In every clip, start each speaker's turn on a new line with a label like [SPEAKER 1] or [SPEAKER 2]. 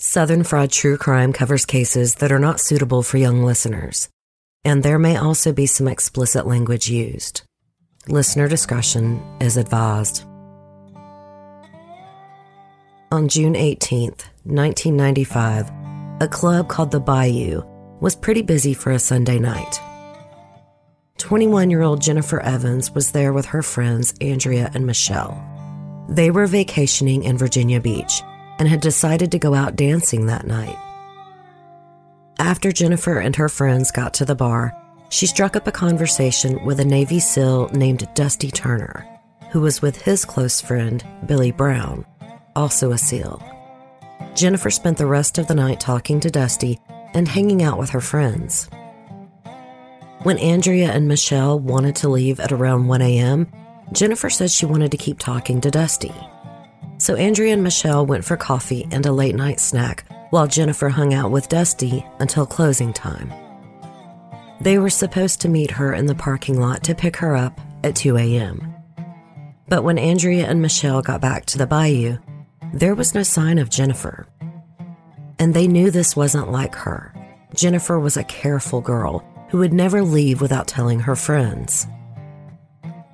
[SPEAKER 1] Southern Fried True Crime covers cases that are not suitable for young listeners, and there may also be some explicit language used. Listener discretion is advised. On June 18th, 1995, a club called the Bayou was pretty busy for a Sunday night. 21 year old Jennifer Evans was there with her friends Andrea and Michelle. They were vacationing in Virginia Beach and had decided to go out dancing that night. After Jennifer and her friends got to the bar, she struck up a conversation with a Navy SEAL named Dusty Turner, who was with his close friend, Billy Brown, also a SEAL. Jennifer spent the rest of the night talking to Dusty and hanging out with her friends. When Andrea and Michelle wanted to leave at around 1 a.m., Jennifer said she wanted to keep talking to Dusty. So Andrea and Michelle went for coffee and a late night snack while Jennifer hung out with Dusty until closing time. They were supposed to meet her in the parking lot to pick her up at 2 a.m. But when Andrea and Michelle got back to the bayou, there was no sign of Jennifer. And they knew this wasn't like her. Jennifer was a careful girl who would never leave without telling her friends.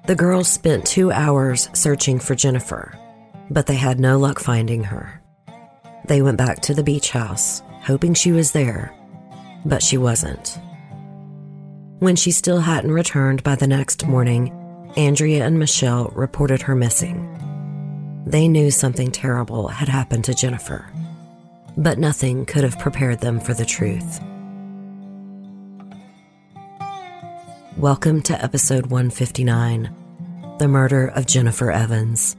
[SPEAKER 1] The girls spent two hours searching for Jennifer, but they had no luck finding her. They went back to the beach house, hoping she was there, but she wasn't. When she still hadn't returned by the next morning, Andrea and Michelle reported her missing. They knew something terrible had happened to Jennifer, but nothing could have prepared them for the truth. Welcome to episode 159 The Murder of Jennifer Evans.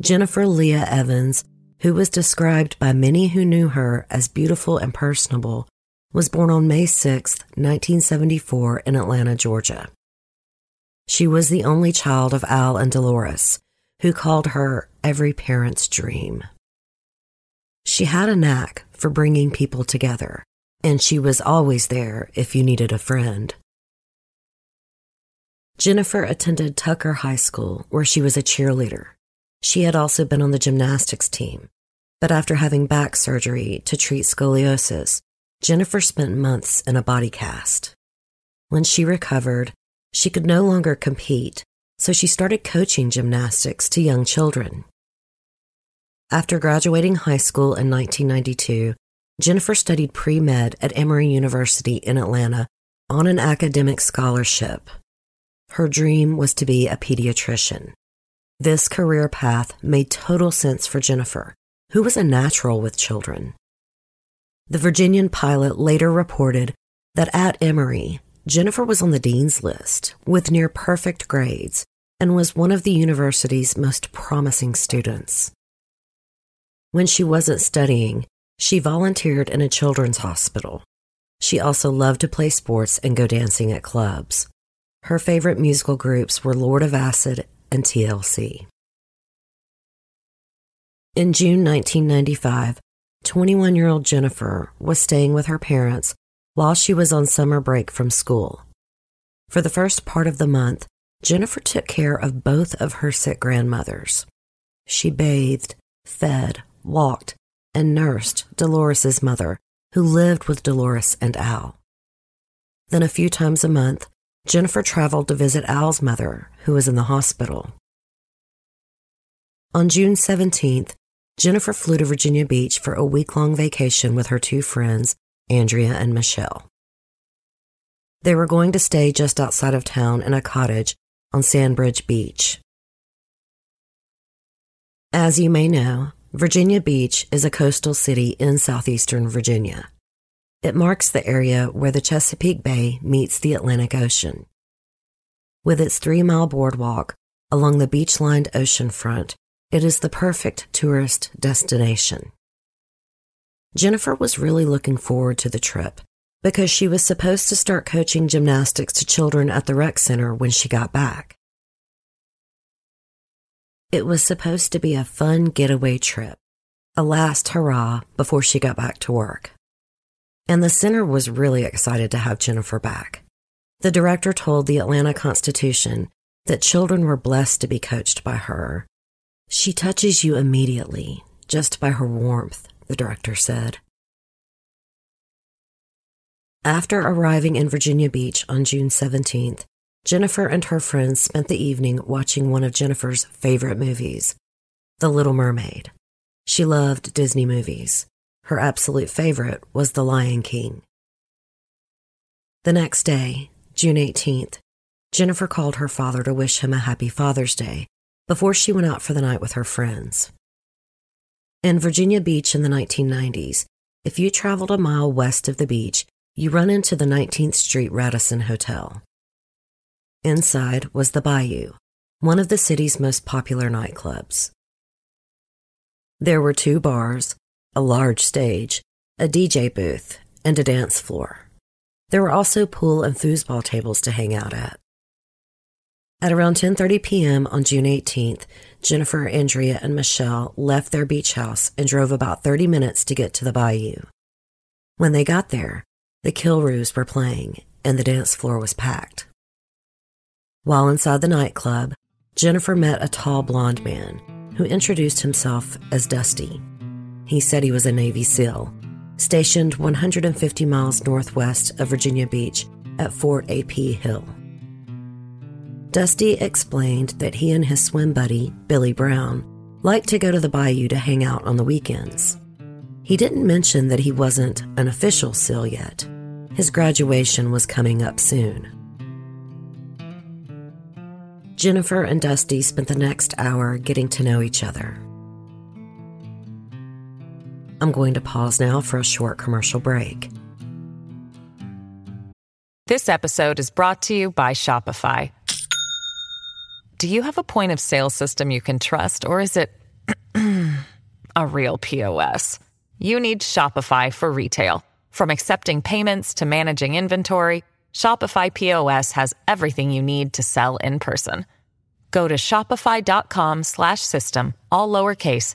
[SPEAKER 1] Jennifer Leah Evans, who was described by many who knew her as beautiful and personable, was born on May 6, 1974, in Atlanta, Georgia. She was the only child of Al and Dolores, who called her every parent's dream. She had a knack for bringing people together, and she was always there if you needed a friend. Jennifer attended Tucker High School, where she was a cheerleader. She had also been on the gymnastics team, but after having back surgery to treat scoliosis, Jennifer spent months in a body cast. When she recovered, she could no longer compete, so she started coaching gymnastics to young children. After graduating high school in 1992, Jennifer studied pre med at Emory University in Atlanta on an academic scholarship. Her dream was to be a pediatrician. This career path made total sense for Jennifer, who was a natural with children. The Virginian pilot later reported that at Emory, Jennifer was on the dean's list with near perfect grades and was one of the university's most promising students. When she wasn't studying, she volunteered in a children's hospital. She also loved to play sports and go dancing at clubs. Her favorite musical groups were Lord of Acid and TLC. In June 1995, 21 year old Jennifer was staying with her parents while she was on summer break from school. For the first part of the month, Jennifer took care of both of her sick grandmothers. She bathed, fed, walked, and nursed Dolores's mother, who lived with Dolores and Al. Then a few times a month, Jennifer traveled to visit Al's mother, who was in the hospital. On June 17th, Jennifer flew to Virginia Beach for a week long vacation with her two friends, Andrea and Michelle. They were going to stay just outside of town in a cottage on Sandbridge Beach. As you may know, Virginia Beach is a coastal city in southeastern Virginia. It marks the area where the Chesapeake Bay meets the Atlantic Ocean. With its three mile boardwalk along the beach lined ocean front, it is the perfect tourist destination. Jennifer was really looking forward to the trip because she was supposed to start coaching gymnastics to children at the rec center when she got back. It was supposed to be a fun getaway trip, a last hurrah before she got back to work and the center was really excited to have Jennifer back. The director told the Atlanta Constitution that children were blessed to be coached by her. She touches you immediately, just by her warmth, the director said. After arriving in Virginia Beach on June 17th, Jennifer and her friends spent the evening watching one of Jennifer's favorite movies, The Little Mermaid. She loved Disney movies. Her absolute favorite was The Lion King. The next day, June 18th, Jennifer called her father to wish him a happy Father's Day before she went out for the night with her friends. In Virginia Beach in the 1990s, if you traveled a mile west of the beach, you run into the 19th Street Radisson Hotel. Inside was the Bayou, one of the city's most popular nightclubs. There were two bars, a large stage, a DJ booth, and a dance floor. There were also pool and foosball tables to hang out at. At around 10:30 p.m. on June 18th, Jennifer, Andrea, and Michelle left their beach house and drove about 30 minutes to get to the bayou. When they got there, the Kilroos were playing and the dance floor was packed. While inside the nightclub, Jennifer met a tall blond man who introduced himself as Dusty. He said he was a Navy SEAL, stationed 150 miles northwest of Virginia Beach at Fort A.P. Hill. Dusty explained that he and his swim buddy, Billy Brown, liked to go to the bayou to hang out on the weekends. He didn't mention that he wasn't an official SEAL yet. His graduation was coming up soon. Jennifer and Dusty spent the next hour getting to know each other. I'm going to pause now for a short commercial break.
[SPEAKER 2] This episode is brought to you by Shopify. Do you have a point of sale system you can trust, or is it a real POS? You need Shopify for retail. From accepting payments to managing inventory, Shopify POS has everything you need to sell in person. Go to shopify.com/system all lowercase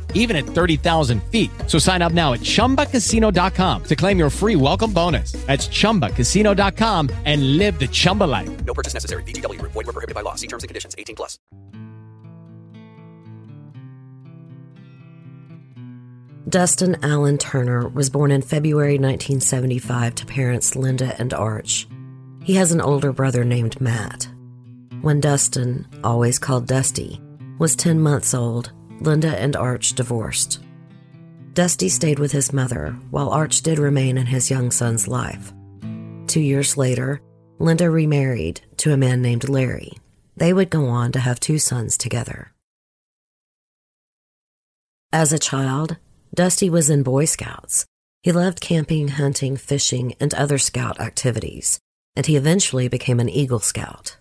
[SPEAKER 3] even at 30,000 feet. So sign up now at ChumbaCasino.com to claim your free welcome bonus. That's ChumbaCasino.com and live the Chumba life.
[SPEAKER 4] No purchase necessary. VGW. Void were prohibited by law. See terms and conditions. 18 plus.
[SPEAKER 1] Dustin Allen Turner was born in February 1975 to parents Linda and Arch. He has an older brother named Matt. When Dustin, always called Dusty, was 10 months old, Linda and Arch divorced. Dusty stayed with his mother, while Arch did remain in his young son's life. Two years later, Linda remarried to a man named Larry. They would go on to have two sons together. As a child, Dusty was in Boy Scouts, He loved camping, hunting, fishing, and other scout activities, and he eventually became an Eagle Scout.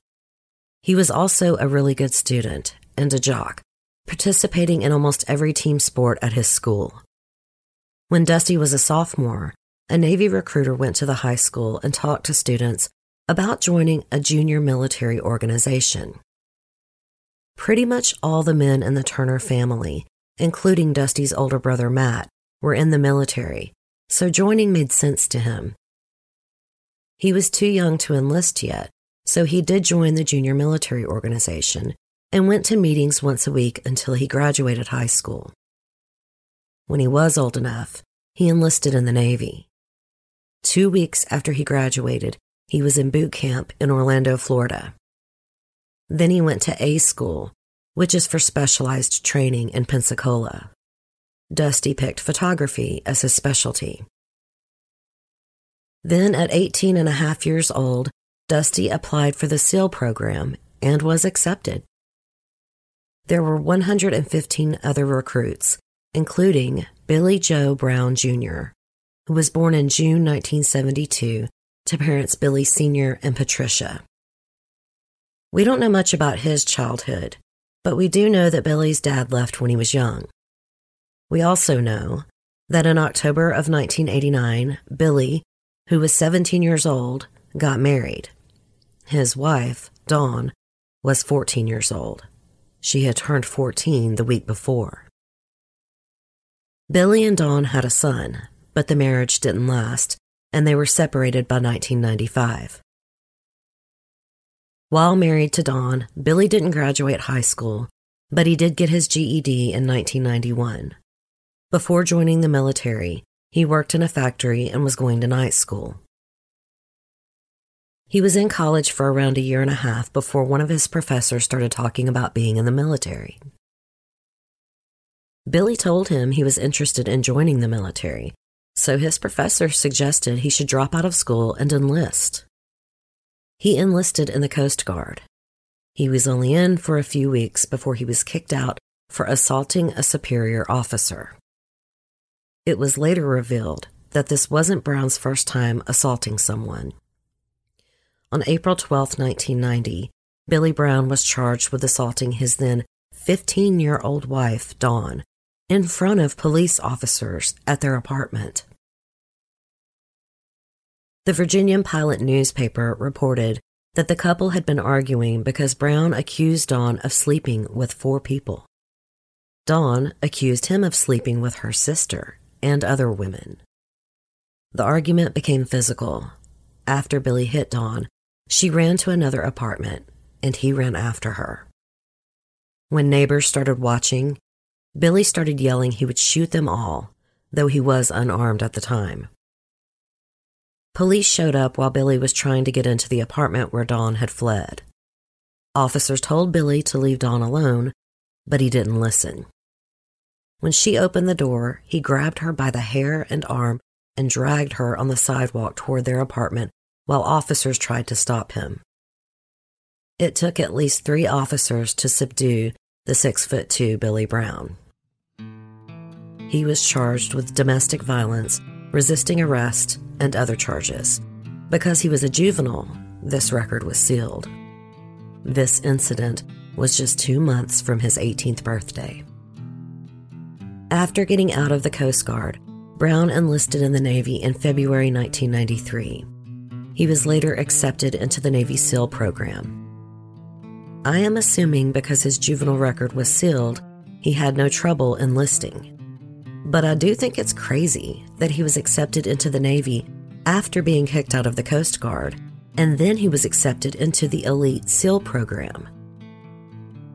[SPEAKER 1] He was also a really good student and a jock, participating in almost every team sport at his school. When Dusty was a sophomore, a Navy recruiter went to the high school and talked to students about joining a junior military organization. Pretty much all the men in the Turner family, including Dusty's older brother Matt, were in the military, so joining made sense to him. He was too young to enlist yet, so he did join the junior military organization and went to meetings once a week until he graduated high school. When he was old enough, he enlisted in the Navy. Two weeks after he graduated, he was in boot camp in Orlando, Florida. Then he went to A school, which is for specialized training in Pensacola. Dusty picked photography as his specialty. Then, at 18 and a half years old, Dusty applied for the SEAL program and was accepted. There were 115 other recruits, including Billy Joe Brown Jr., who was born in June 1972 to parents Billy Sr. and Patricia. We don't know much about his childhood, but we do know that Billy's dad left when he was young. We also know that in October of 1989, Billy, who was 17 years old, got married. His wife, Dawn, was 14 years old. She had turned 14 the week before. Billy and Dawn had a son, but the marriage didn't last, and they were separated by 1995. While married to Dawn, Billy didn't graduate high school, but he did get his GED in 1991. Before joining the military, he worked in a factory and was going to night school. He was in college for around a year and a half before one of his professors started talking about being in the military. Billy told him he was interested in joining the military, so his professor suggested he should drop out of school and enlist. He enlisted in the Coast Guard. He was only in for a few weeks before he was kicked out for assaulting a superior officer. It was later revealed that this wasn't Brown's first time assaulting someone. On April 12, 1990, Billy Brown was charged with assaulting his then 15 year old wife, Dawn, in front of police officers at their apartment. The Virginian Pilot newspaper reported that the couple had been arguing because Brown accused Dawn of sleeping with four people. Dawn accused him of sleeping with her sister and other women. The argument became physical. After Billy hit Dawn, she ran to another apartment and he ran after her. When neighbors started watching, Billy started yelling he would shoot them all, though he was unarmed at the time. Police showed up while Billy was trying to get into the apartment where Dawn had fled. Officers told Billy to leave Dawn alone, but he didn't listen. When she opened the door, he grabbed her by the hair and arm and dragged her on the sidewalk toward their apartment while officers tried to stop him. It took at least three officers to subdue the six foot two Billy Brown. He was charged with domestic violence, resisting arrest, and other charges. Because he was a juvenile, this record was sealed. This incident was just two months from his 18th birthday. After getting out of the Coast Guard, Brown enlisted in the Navy in February 1993. He was later accepted into the Navy SEAL program. I am assuming because his juvenile record was sealed, he had no trouble enlisting. But I do think it's crazy that he was accepted into the Navy after being kicked out of the Coast Guard, and then he was accepted into the elite SEAL program.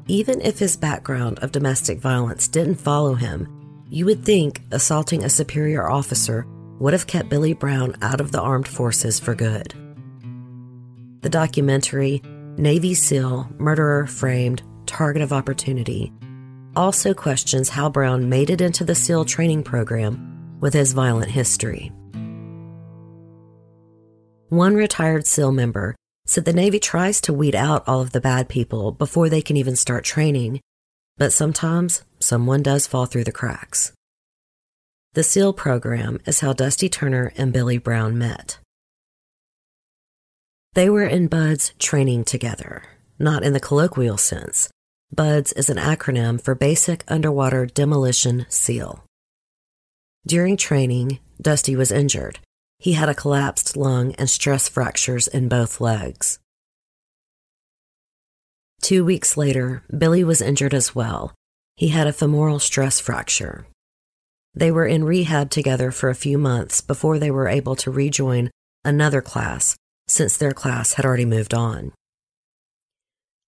[SPEAKER 1] Even if his background of domestic violence didn't follow him, you would think assaulting a superior officer would have kept Billy Brown out of the armed forces for good. The documentary, Navy SEAL Murderer Framed Target of Opportunity, also questions how Brown made it into the SEAL training program with his violent history. One retired SEAL member said the Navy tries to weed out all of the bad people before they can even start training, but sometimes someone does fall through the cracks. The SEAL program is how Dusty Turner and Billy Brown met. They were in BUDS training together, not in the colloquial sense. BUDS is an acronym for Basic Underwater Demolition SEAL. During training, Dusty was injured. He had a collapsed lung and stress fractures in both legs. Two weeks later, Billy was injured as well. He had a femoral stress fracture. They were in rehab together for a few months before they were able to rejoin another class since their class had already moved on.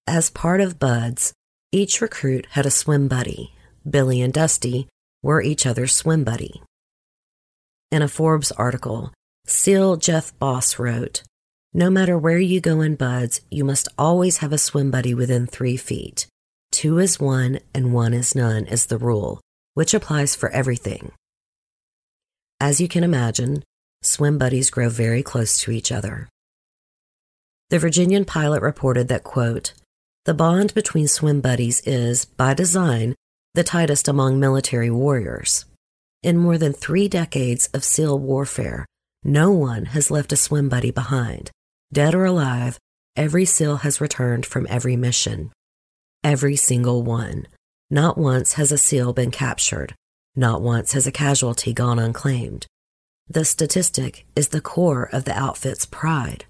[SPEAKER 1] As part of BUDS, each recruit had a swim buddy. Billy and Dusty were each other's swim buddy. In a Forbes article, SEAL Jeff Boss wrote, No matter where you go in BUDS, you must always have a swim buddy within three feet. Two is one and one is none is the rule, which applies for everything. As you can imagine, swim buddies grow very close to each other. The Virginian pilot reported that, quote, the bond between swim buddies is, by design, the tightest among military warriors. In more than three decades of SEAL warfare, no one has left a swim buddy behind. Dead or alive, every SEAL has returned from every mission. Every single one. Not once has a SEAL been captured. Not once has a casualty gone unclaimed. The statistic is the core of the outfit's pride.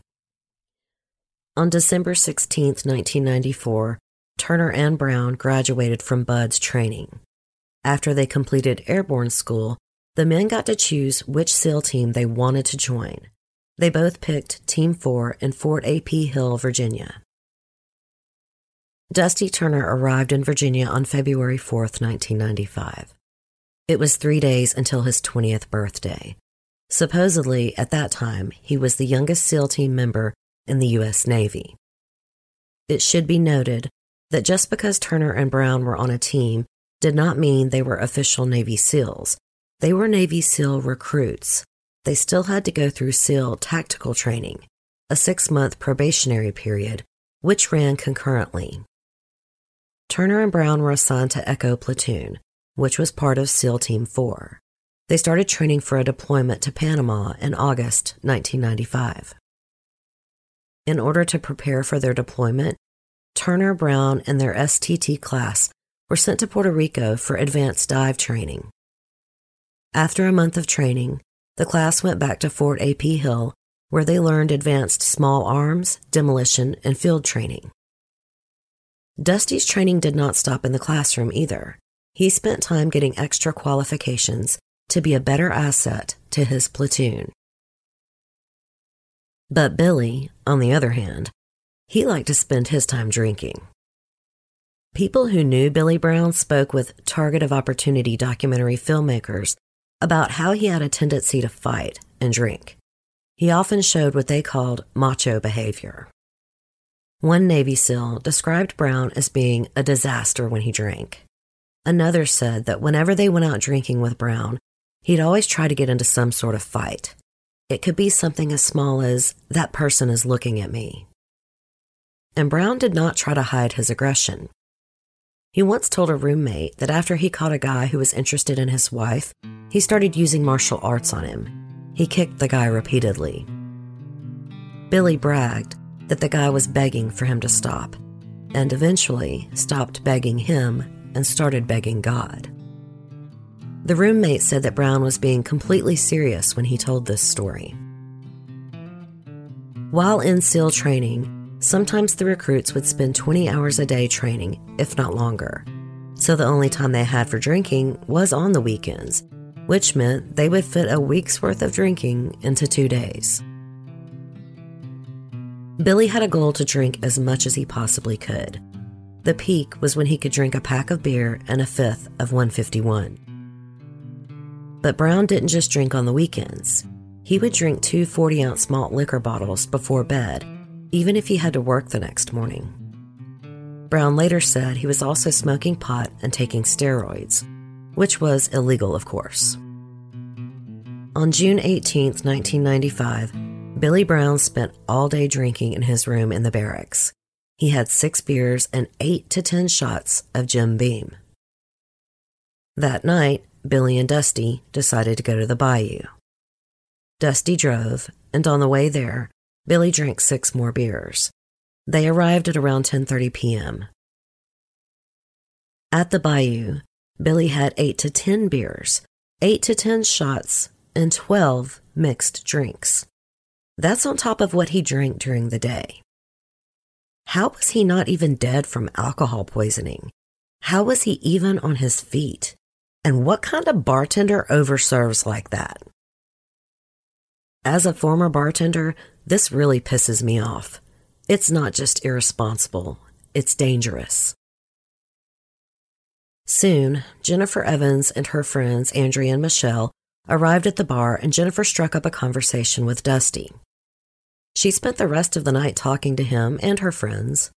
[SPEAKER 1] On December 16, 1994, Turner and Brown graduated from BUDS training. After they completed airborne school, the men got to choose which SEAL team they wanted to join. They both picked Team 4 in Fort A.P. Hill, Virginia. Dusty Turner arrived in Virginia on February 4, 1995. It was three days until his 20th birthday. Supposedly, at that time, he was the youngest SEAL team member in the U.S. Navy. It should be noted that just because Turner and Brown were on a team did not mean they were official Navy SEALs. They were Navy SEAL recruits. They still had to go through SEAL tactical training, a six month probationary period, which ran concurrently. Turner and Brown were assigned to Echo Platoon, which was part of SEAL Team 4. They started training for a deployment to Panama in August 1995. In order to prepare for their deployment, Turner, Brown, and their STT class were sent to Puerto Rico for advanced dive training. After a month of training, the class went back to Fort A.P. Hill, where they learned advanced small arms, demolition, and field training. Dusty's training did not stop in the classroom either. He spent time getting extra qualifications to be a better asset to his platoon. But Billy, on the other hand, he liked to spend his time drinking. People who knew Billy Brown spoke with target of opportunity documentary filmmakers about how he had a tendency to fight and drink. He often showed what they called macho behavior. One Navy SEAL described Brown as being a disaster when he drank. Another said that whenever they went out drinking with Brown, he'd always try to get into some sort of fight. It could be something as small as, that person is looking at me. And Brown did not try to hide his aggression. He once told a roommate that after he caught a guy who was interested in his wife, he started using martial arts on him. He kicked the guy repeatedly. Billy bragged that the guy was begging for him to stop, and eventually stopped begging him and started begging God. The roommate said that Brown was being completely serious when he told this story. While in SEAL training, sometimes the recruits would spend 20 hours a day training, if not longer. So the only time they had for drinking was on the weekends, which meant they would fit a week's worth of drinking into two days. Billy had a goal to drink as much as he possibly could. The peak was when he could drink a pack of beer and a fifth of 151. But Brown didn't just drink on the weekends. He would drink two 40 ounce malt liquor bottles before bed, even if he had to work the next morning. Brown later said he was also smoking pot and taking steroids, which was illegal, of course. On June 18, 1995, Billy Brown spent all day drinking in his room in the barracks. He had six beers and eight to ten shots of Jim Beam. That night, Billy and Dusty decided to go to the bayou. Dusty drove, and on the way there, Billy drank six more beers. They arrived at around 10:30 p.m. At the bayou, Billy had 8 to 10 beers, 8 to 10 shots, and 12 mixed drinks. That's on top of what he drank during the day. How was he not even dead from alcohol poisoning? How was he even on his feet? And what kind of bartender overserves like that? As a former bartender, this really pisses me off. It's not just irresponsible, it's dangerous. Soon, Jennifer Evans and her friends, Andrea and Michelle, arrived at the bar, and Jennifer struck up a conversation with Dusty. She spent the rest of the night talking to him and her friends.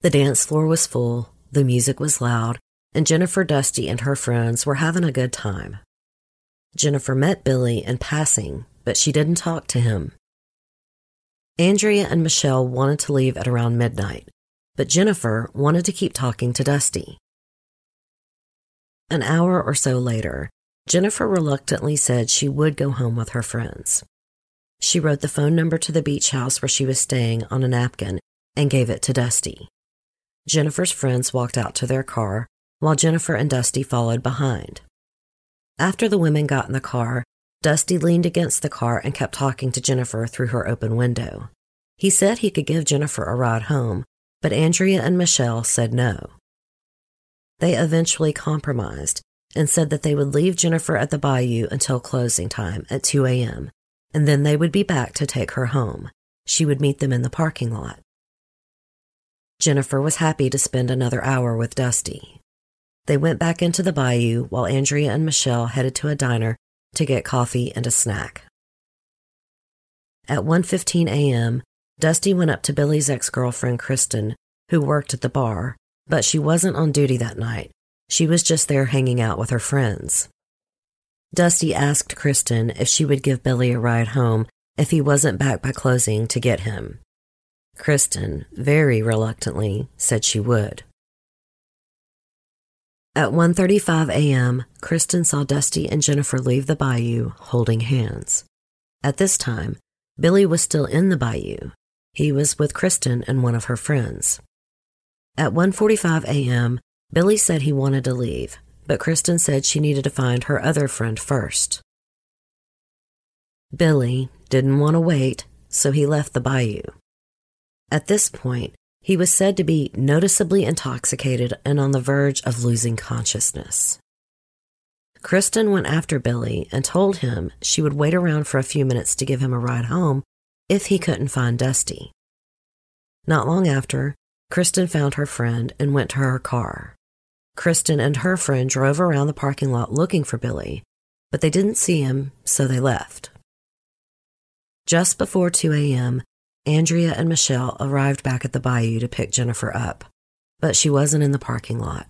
[SPEAKER 1] The dance floor was full, the music was loud, and Jennifer Dusty and her friends were having a good time. Jennifer met Billy in passing, but she didn't talk to him. Andrea and Michelle wanted to leave at around midnight, but Jennifer wanted to keep talking to Dusty. An hour or so later, Jennifer reluctantly said she would go home with her friends. She wrote the phone number to the beach house where she was staying on a napkin and gave it to Dusty. Jennifer's friends walked out to their car, while Jennifer and Dusty followed behind. After the women got in the car, Dusty leaned against the car and kept talking to Jennifer through her open window. He said he could give Jennifer a ride home, but Andrea and Michelle said no. They eventually compromised and said that they would leave Jennifer at the bayou until closing time at 2 a.m., and then they would be back to take her home. She would meet them in the parking lot. Jennifer was happy to spend another hour with Dusty. They went back into the bayou while Andrea and Michelle headed to a diner to get coffee and a snack. At 1:15 a.m., Dusty went up to Billy's ex-girlfriend Kristen, who worked at the bar, but she wasn't on duty that night. She was just there hanging out with her friends. Dusty asked Kristen if she would give Billy a ride home if he wasn't back by closing to get him. Kristen, very reluctantly, said she would. At 1:35 a.m., Kristen saw Dusty and Jennifer leave the bayou holding hands. At this time, Billy was still in the bayou. He was with Kristen and one of her friends. At 1:45 a.m., Billy said he wanted to leave, but Kristen said she needed to find her other friend first. Billy didn't want to wait, so he left the bayou. At this point, he was said to be noticeably intoxicated and on the verge of losing consciousness. Kristen went after Billy and told him she would wait around for a few minutes to give him a ride home if he couldn't find Dusty. Not long after, Kristen found her friend and went to her car. Kristen and her friend drove around the parking lot looking for Billy, but they didn't see him, so they left. Just before 2 a.m., Andrea and Michelle arrived back at the bayou to pick Jennifer up, but she wasn't in the parking lot.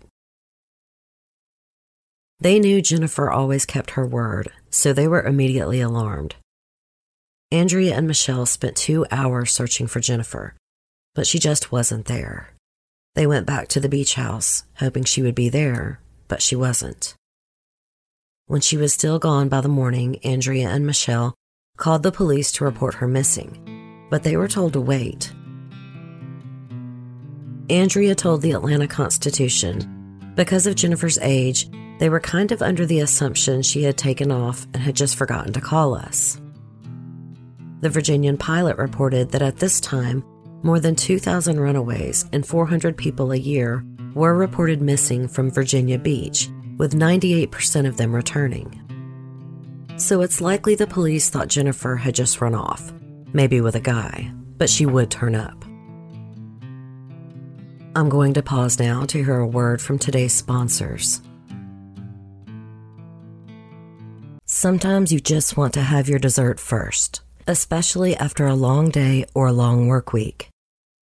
[SPEAKER 1] They knew Jennifer always kept her word, so they were immediately alarmed. Andrea and Michelle spent two hours searching for Jennifer, but she just wasn't there. They went back to the beach house, hoping she would be there, but she wasn't. When she was still gone by the morning, Andrea and Michelle called the police to report her missing but they were told to wait. Andrea told the Atlanta Constitution because of Jennifer's age, they were kind of under the assumption she had taken off and had just forgotten to call us. The Virginian Pilot reported that at this time, more than 2,000 runaways and 400 people a year were reported missing from Virginia Beach, with 98% of them returning. So it's likely the police thought Jennifer had just run off maybe with a guy, but she would turn up. I'm going to pause now to hear a word from today's sponsors. Sometimes you just want to have your dessert first, especially after a long day or a long work week.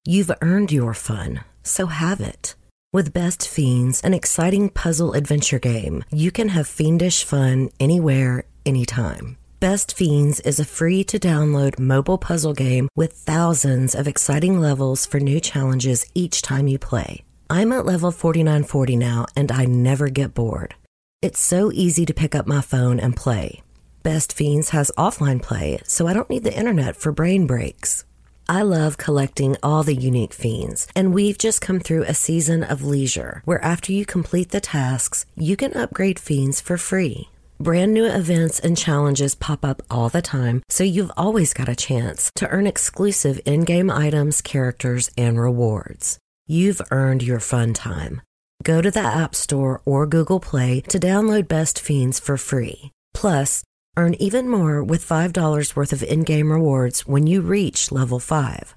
[SPEAKER 1] You've earned your fun, so have it. With Best Fiends, an exciting puzzle adventure game, you can have fiendish fun anywhere, anytime. Best Fiends is a free to download mobile puzzle game with thousands of exciting levels for new challenges each time you play. I'm at level 4940 now and I never get bored. It's so easy to pick up my phone and play. Best Fiends has offline play, so I don't need the internet for brain breaks. I love collecting all the unique fiends, and we've just come through a season of leisure where after you complete the tasks, you can upgrade fiends for free. Brand new events and challenges pop up all the time, so you've always got a chance to earn exclusive in game items, characters, and rewards. You've earned your fun time. Go to the App Store or Google Play to download Best Fiends for free. Plus, Earn even more with $5 worth of in game rewards when you reach level 5.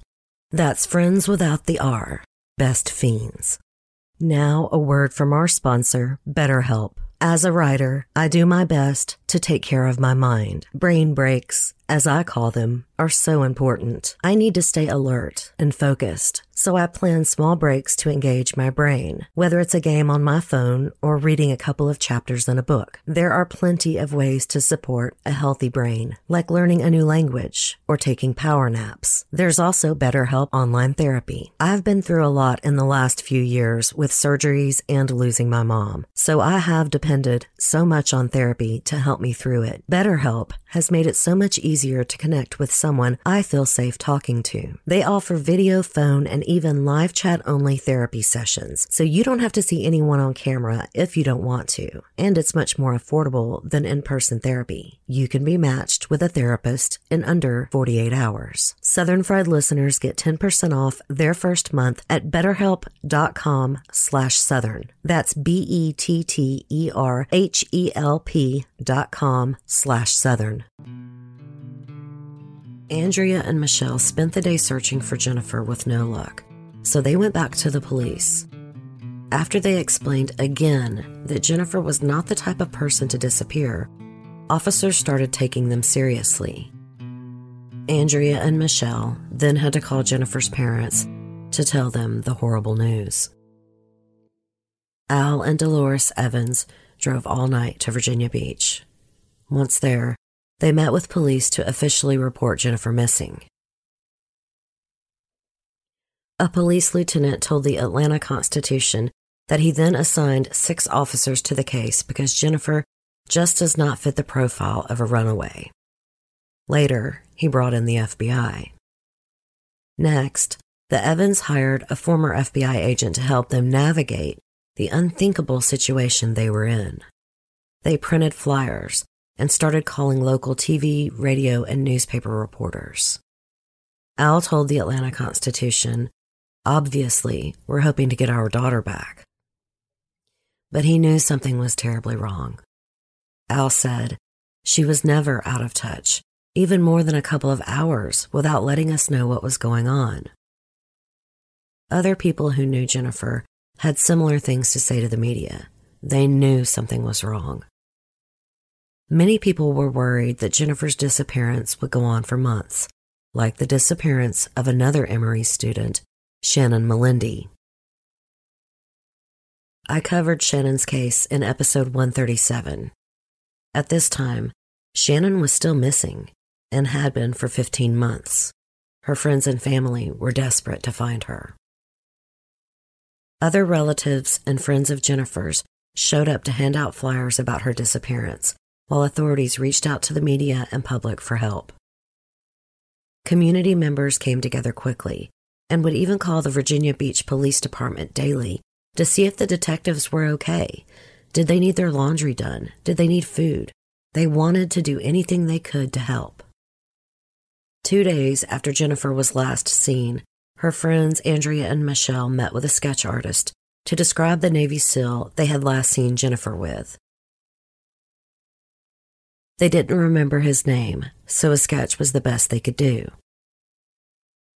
[SPEAKER 1] That's friends without the R. Best Fiends. Now, a word from our sponsor, BetterHelp. As a writer, I do my best to take care of my mind. Brain breaks, as I call them, are so important. I need to stay alert and focused so I plan small breaks to engage my brain, whether it's a game on my phone or reading a couple of chapters in a book. There are plenty of ways to support a healthy brain, like learning a new language or taking power naps. There's also BetterHelp online therapy. I've been through a lot in the last few years with surgeries and losing my mom, so I have depended so much on therapy to help me through it. BetterHelp has made it so much easier to connect with someone I feel safe talking to. They offer video, phone, and even live chat only therapy sessions, so you don't have to see anyone on camera if you don't want to. And it's much more affordable than in person therapy. You can be matched with a therapist in under 48 hours. Southern Fried listeners get 10% off their first month at betterhelp.com slash southern. That's B-E-T-T-E-R-H-E-L-P dot com slash southern. Andrea and Michelle spent the day searching for Jennifer with no luck, so they went back to the police. After they explained again that Jennifer was not the type of person to disappear, officers started taking them seriously. Andrea and Michelle then had to call Jennifer's parents to tell them the horrible news. Al and Dolores Evans drove all night to Virginia Beach. Once there, they met with police to officially report Jennifer missing. A police lieutenant told the Atlanta Constitution that he then assigned six officers to the case because Jennifer just does not fit the profile of a runaway. Later, he brought in the FBI. Next, the Evans hired a former FBI agent to help them navigate the unthinkable situation they were in. They printed flyers and started calling local TV, radio, and newspaper reporters. Al told the Atlanta Constitution, Obviously, we're hoping to get our daughter back. But he knew something was terribly wrong. Al said, She was never out of touch, even more than a couple of hours, without letting us know what was going on. Other people who knew Jennifer had similar things to say to the media. They knew something was wrong. Many people were worried that Jennifer's disappearance would go on for months, like the disappearance of another Emory student, Shannon Melendi. I covered Shannon's case in episode 137. At this time, Shannon was still missing and had been for 15 months. Her friends and family were desperate to find her. Other relatives and friends of Jennifer's showed up to hand out flyers about her disappearance, while authorities reached out to the media and public for help. Community members came together quickly and would even call the Virginia Beach Police Department daily to see if the detectives were okay. Did they need their laundry done? Did they need food? They wanted to do anything they could to help. Two days after Jennifer was last seen, her friends Andrea and Michelle met with a sketch artist to describe the Navy SEAL they had last seen Jennifer with. They didn't remember his name, so a sketch was the best they could do.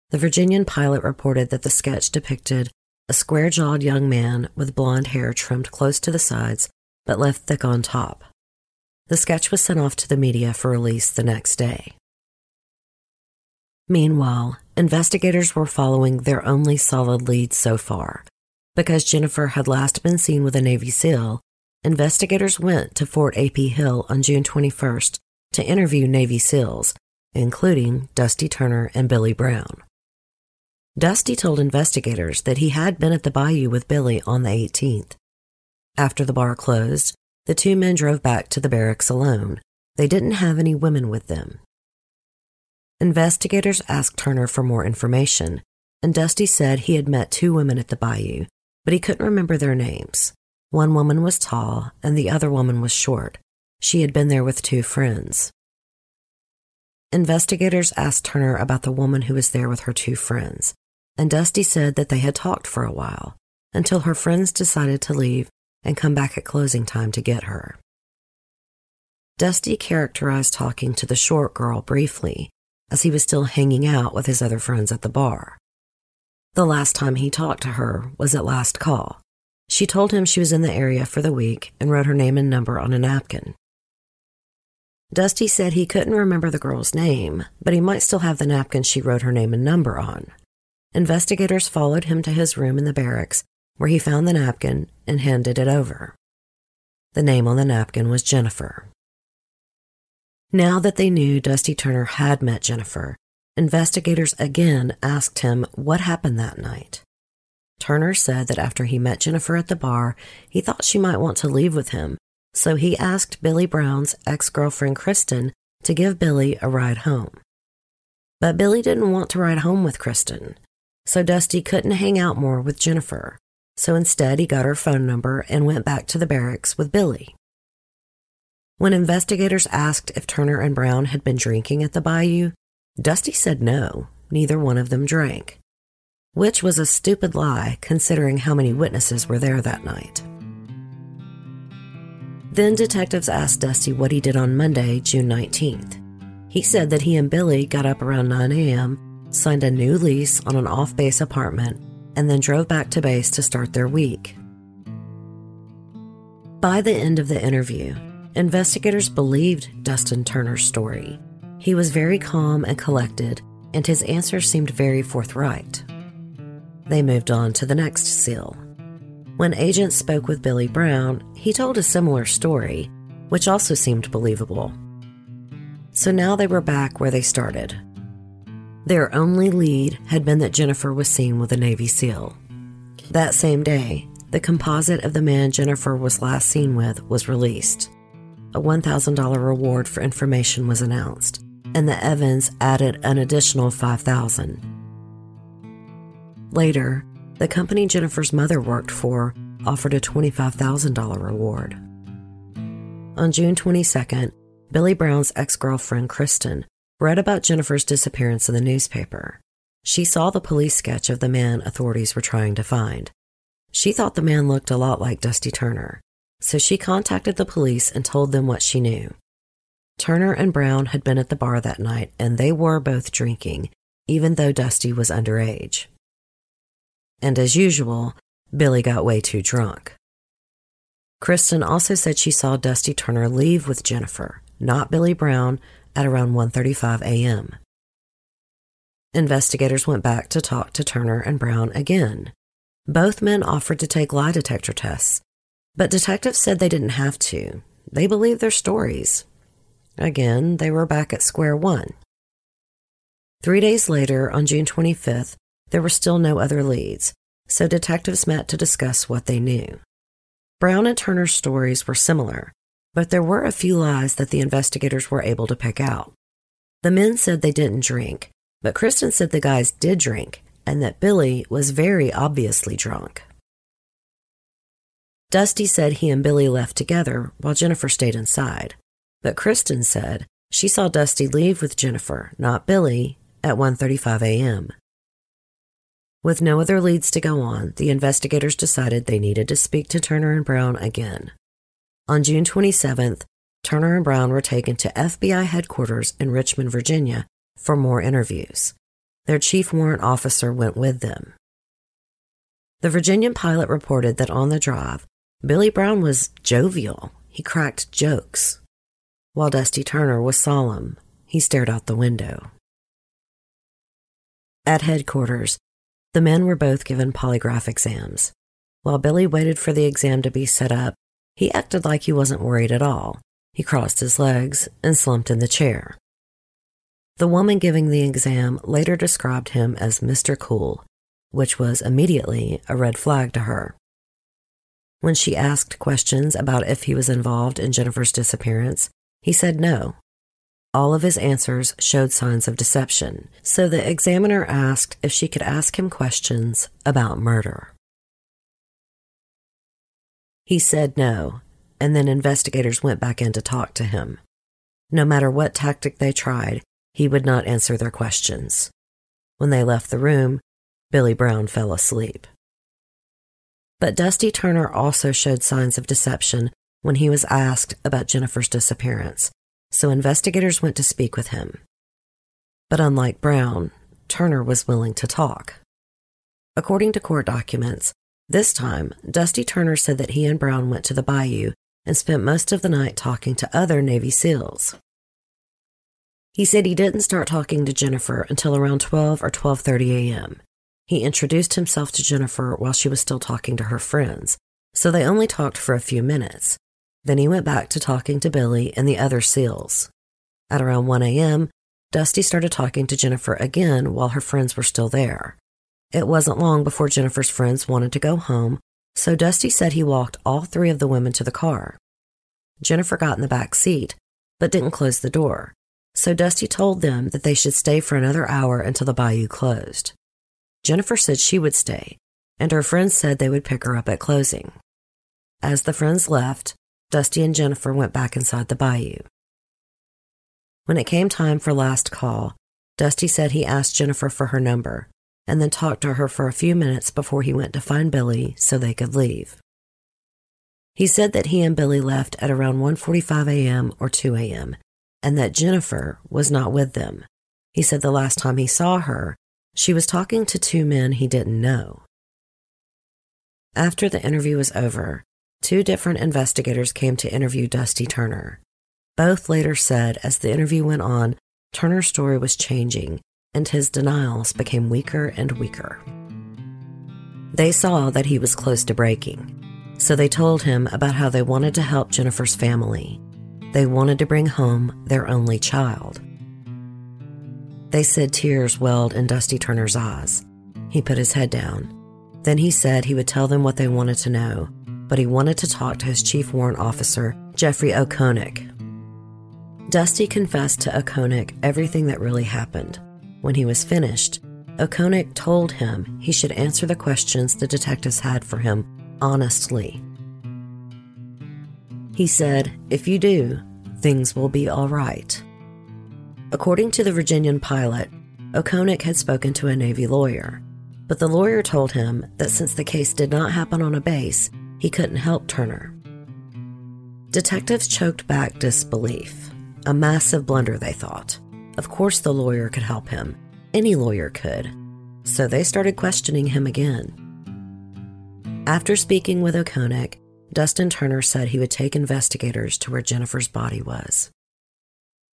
[SPEAKER 1] The Virginian pilot reported that the sketch depicted a square jawed young man with blonde hair trimmed close to the sides but left thick on top. The sketch was sent off to the media for release the next day. Meanwhile, investigators were following their only solid lead so far. Because Jennifer had last been seen with a Navy SEAL, investigators went to Fort A.P. Hill on June 21st to interview Navy SEALs, including Dusty Turner and Billy Brown. Dusty told investigators that he had been at the bayou with Billy on the 18th. After the bar closed, The two men drove back to the barracks alone. They didn't have any women with them. Investigators asked Turner for more information, and Dusty said he had met two women at the bayou, but he couldn't remember their names. One woman was tall, and the other woman was short. She had been there with two friends. Investigators asked Turner about the woman who was there with her two friends, and Dusty said that they had talked for a while until her friends decided to leave and come back at closing time to get her. Dusty characterized talking to the short girl briefly, as he was still hanging out with his other friends at the bar. The last time he talked to her was at last call. She told him she was in the area for the week and wrote her name and number on a napkin. Dusty said he couldn't remember the girl's name, but he might still have the napkin she wrote her name and number on. Investigators followed him to his room in the barracks, where he found the napkin and handed it over. The name on the napkin was Jennifer. Now that they knew Dusty Turner had met Jennifer, investigators again asked him what happened that night. Turner said that after he met Jennifer at the bar, he thought she might want to leave with him so he asked Billy Brown's ex girlfriend Kristen to give Billy a ride home. But Billy didn't want to ride home with Kristen, so Dusty couldn't hang out more with Jennifer. So instead, he got her phone number and went back to the barracks with Billy. When investigators asked if Turner and Brown had been drinking at the bayou, Dusty said no, neither one of them drank, which was a stupid lie considering how many witnesses were there that night. Then detectives asked Dusty what he did on Monday, June 19th. He said that he and Billy got up around 9 a.m., signed a new lease on an off base apartment, and then drove back to base to start their week. By the end of the interview, investigators believed Dustin Turner's story. He was very calm and collected, and his answers seemed very forthright. They moved on to the next SEAL. When agents spoke with Billy Brown, he told a similar story, which also seemed believable. So now they were back where they started. Their only lead had been that Jennifer was seen with a Navy SEAL. That same day, the composite of the man Jennifer was last seen with was released. A $1,000 reward for information was announced, and the Evans added an additional 5000 Later, the company Jennifer's mother worked for offered a $25,000 reward. On June 22nd, Billy Brown's ex girlfriend, Kristen, read about Jennifer's disappearance in the newspaper. She saw the police sketch of the man authorities were trying to find. She thought the man looked a lot like Dusty Turner, so she contacted the police and told them what she knew. Turner and Brown had been at the bar that night and they were both drinking, even though Dusty was underage and as usual, Billy got way too drunk. Kristen also said she saw Dusty Turner leave with Jennifer, not Billy Brown, at around 1:35 a.m. Investigators went back to talk to Turner and Brown again. Both men offered to take lie detector tests, but detectives said they didn't have to. They believed their stories. Again, they were back at square one. Three days later, on June 25th, there were still no other leads, so detectives met to discuss what they knew. Brown and Turner's stories were similar, but there were a few lies that the investigators were able to pick out. The men said they didn't drink, but Kristen said the guys did drink and that Billy was very obviously drunk. Dusty said he and Billy left together while Jennifer stayed inside, but Kristen said she saw Dusty leave with Jennifer, not Billy, at 1:35 a.m. With no other leads to go on, the investigators decided they needed to speak to Turner and Brown again. On June 27th, Turner and Brown were taken to FBI headquarters in Richmond, Virginia for more interviews. Their chief warrant officer went with them. The Virginian-Pilot reported that on the drive, Billy Brown was jovial. He cracked jokes. While Dusty Turner was solemn, he stared out the window. At headquarters, the men were both given polygraph exams. While Billy waited for the exam to be set up, he acted like he wasn't worried at all. He crossed his legs and slumped in the chair. The woman giving the exam later described him as Mr. Cool, which was immediately a red flag to her. When she asked questions about if he was involved in Jennifer's disappearance, he said no. All of his answers showed signs of deception, so the examiner asked if she could ask him questions about murder. He said no, and then investigators went back in to talk to him. No matter what tactic they tried, he would not answer their questions. When they left the room, Billy Brown fell asleep. But Dusty Turner also showed signs of deception when he was asked about Jennifer's disappearance, so investigators went to speak with him. But unlike Brown, Turner was willing to talk. According to court documents, this time, Dusty Turner said that he and Brown went to the bayou and spent most of the night talking to other Navy SEALs. He said he didn't start talking to Jennifer until around 12 or 12:30 a.m. He introduced himself to Jennifer while she was still talking to her friends, so they only talked for a few minutes. Then he went back to talking to Billy and the other SEALs. At around 1 a.m., Dusty started talking to Jennifer again while her friends were still there. It wasn't long before Jennifer's friends wanted to go home, so Dusty said he walked all three of the women to the car. Jennifer got in the back seat, but didn't close the door, so Dusty told them that they should stay for another hour until the bayou closed. Jennifer said she would stay, and her friends said they would pick her up at closing. As the friends left, Dusty and Jennifer went back inside the bayou. When it came time for last call, Dusty said he asked Jennifer for her number and then talked to her for a few minutes before he went to find Billy so they could leave. He said that he and Billy left at around 1:45 a.m. or 2 a.m. and that Jennifer was not with them. He said the last time he saw her, she was talking to two men he didn't know. After the interview was over, two different investigators came to interview Dusty Turner. Both later said as the interview went on, Turner's story was changing and his denials became weaker and weaker. They saw that he was close to breaking, so they told him about how they wanted to help Jennifer's family. They wanted to bring home their only child. They said tears welled in Dusty Turner's eyes. He put his head down. Then he said he would tell them what they wanted to know, but he wanted to talk to his chief warrant officer, Jeffrey Okonek. Dusty confessed to Okonek everything that really happened. When he was finished, Okonek told him he should answer the questions the detectives had for him honestly. He said, If you do, things will be all right. According to the Virginian-Pilot, Okonek had spoken to a Navy lawyer, but the lawyer told him that since the case did not happen on a base, he couldn't help Turner. Detectives choked back disbelief. A massive blunder, they thought. Of course, the lawyer could help him. Any lawyer could. So they started questioning him again. After speaking with Okonek, Dustin Turner said he would take investigators to where Jennifer's body was.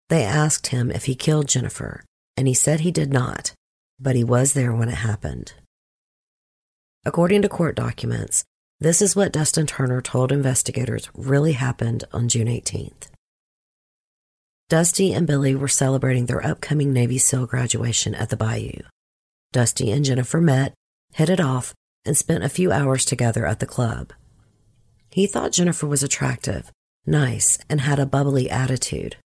[SPEAKER 1] They asked him if he killed Jennifer, and he said he did not, but he was there when it happened. According to court documents, this is what Dustin Turner told investigators really happened on June 18th. Dusty and Billy were celebrating their upcoming Navy SEAL graduation at the Bayou. Dusty and Jennifer met, hit it off, and spent a few hours together at the club. He thought Jennifer was attractive, nice, and had a bubbly attitude.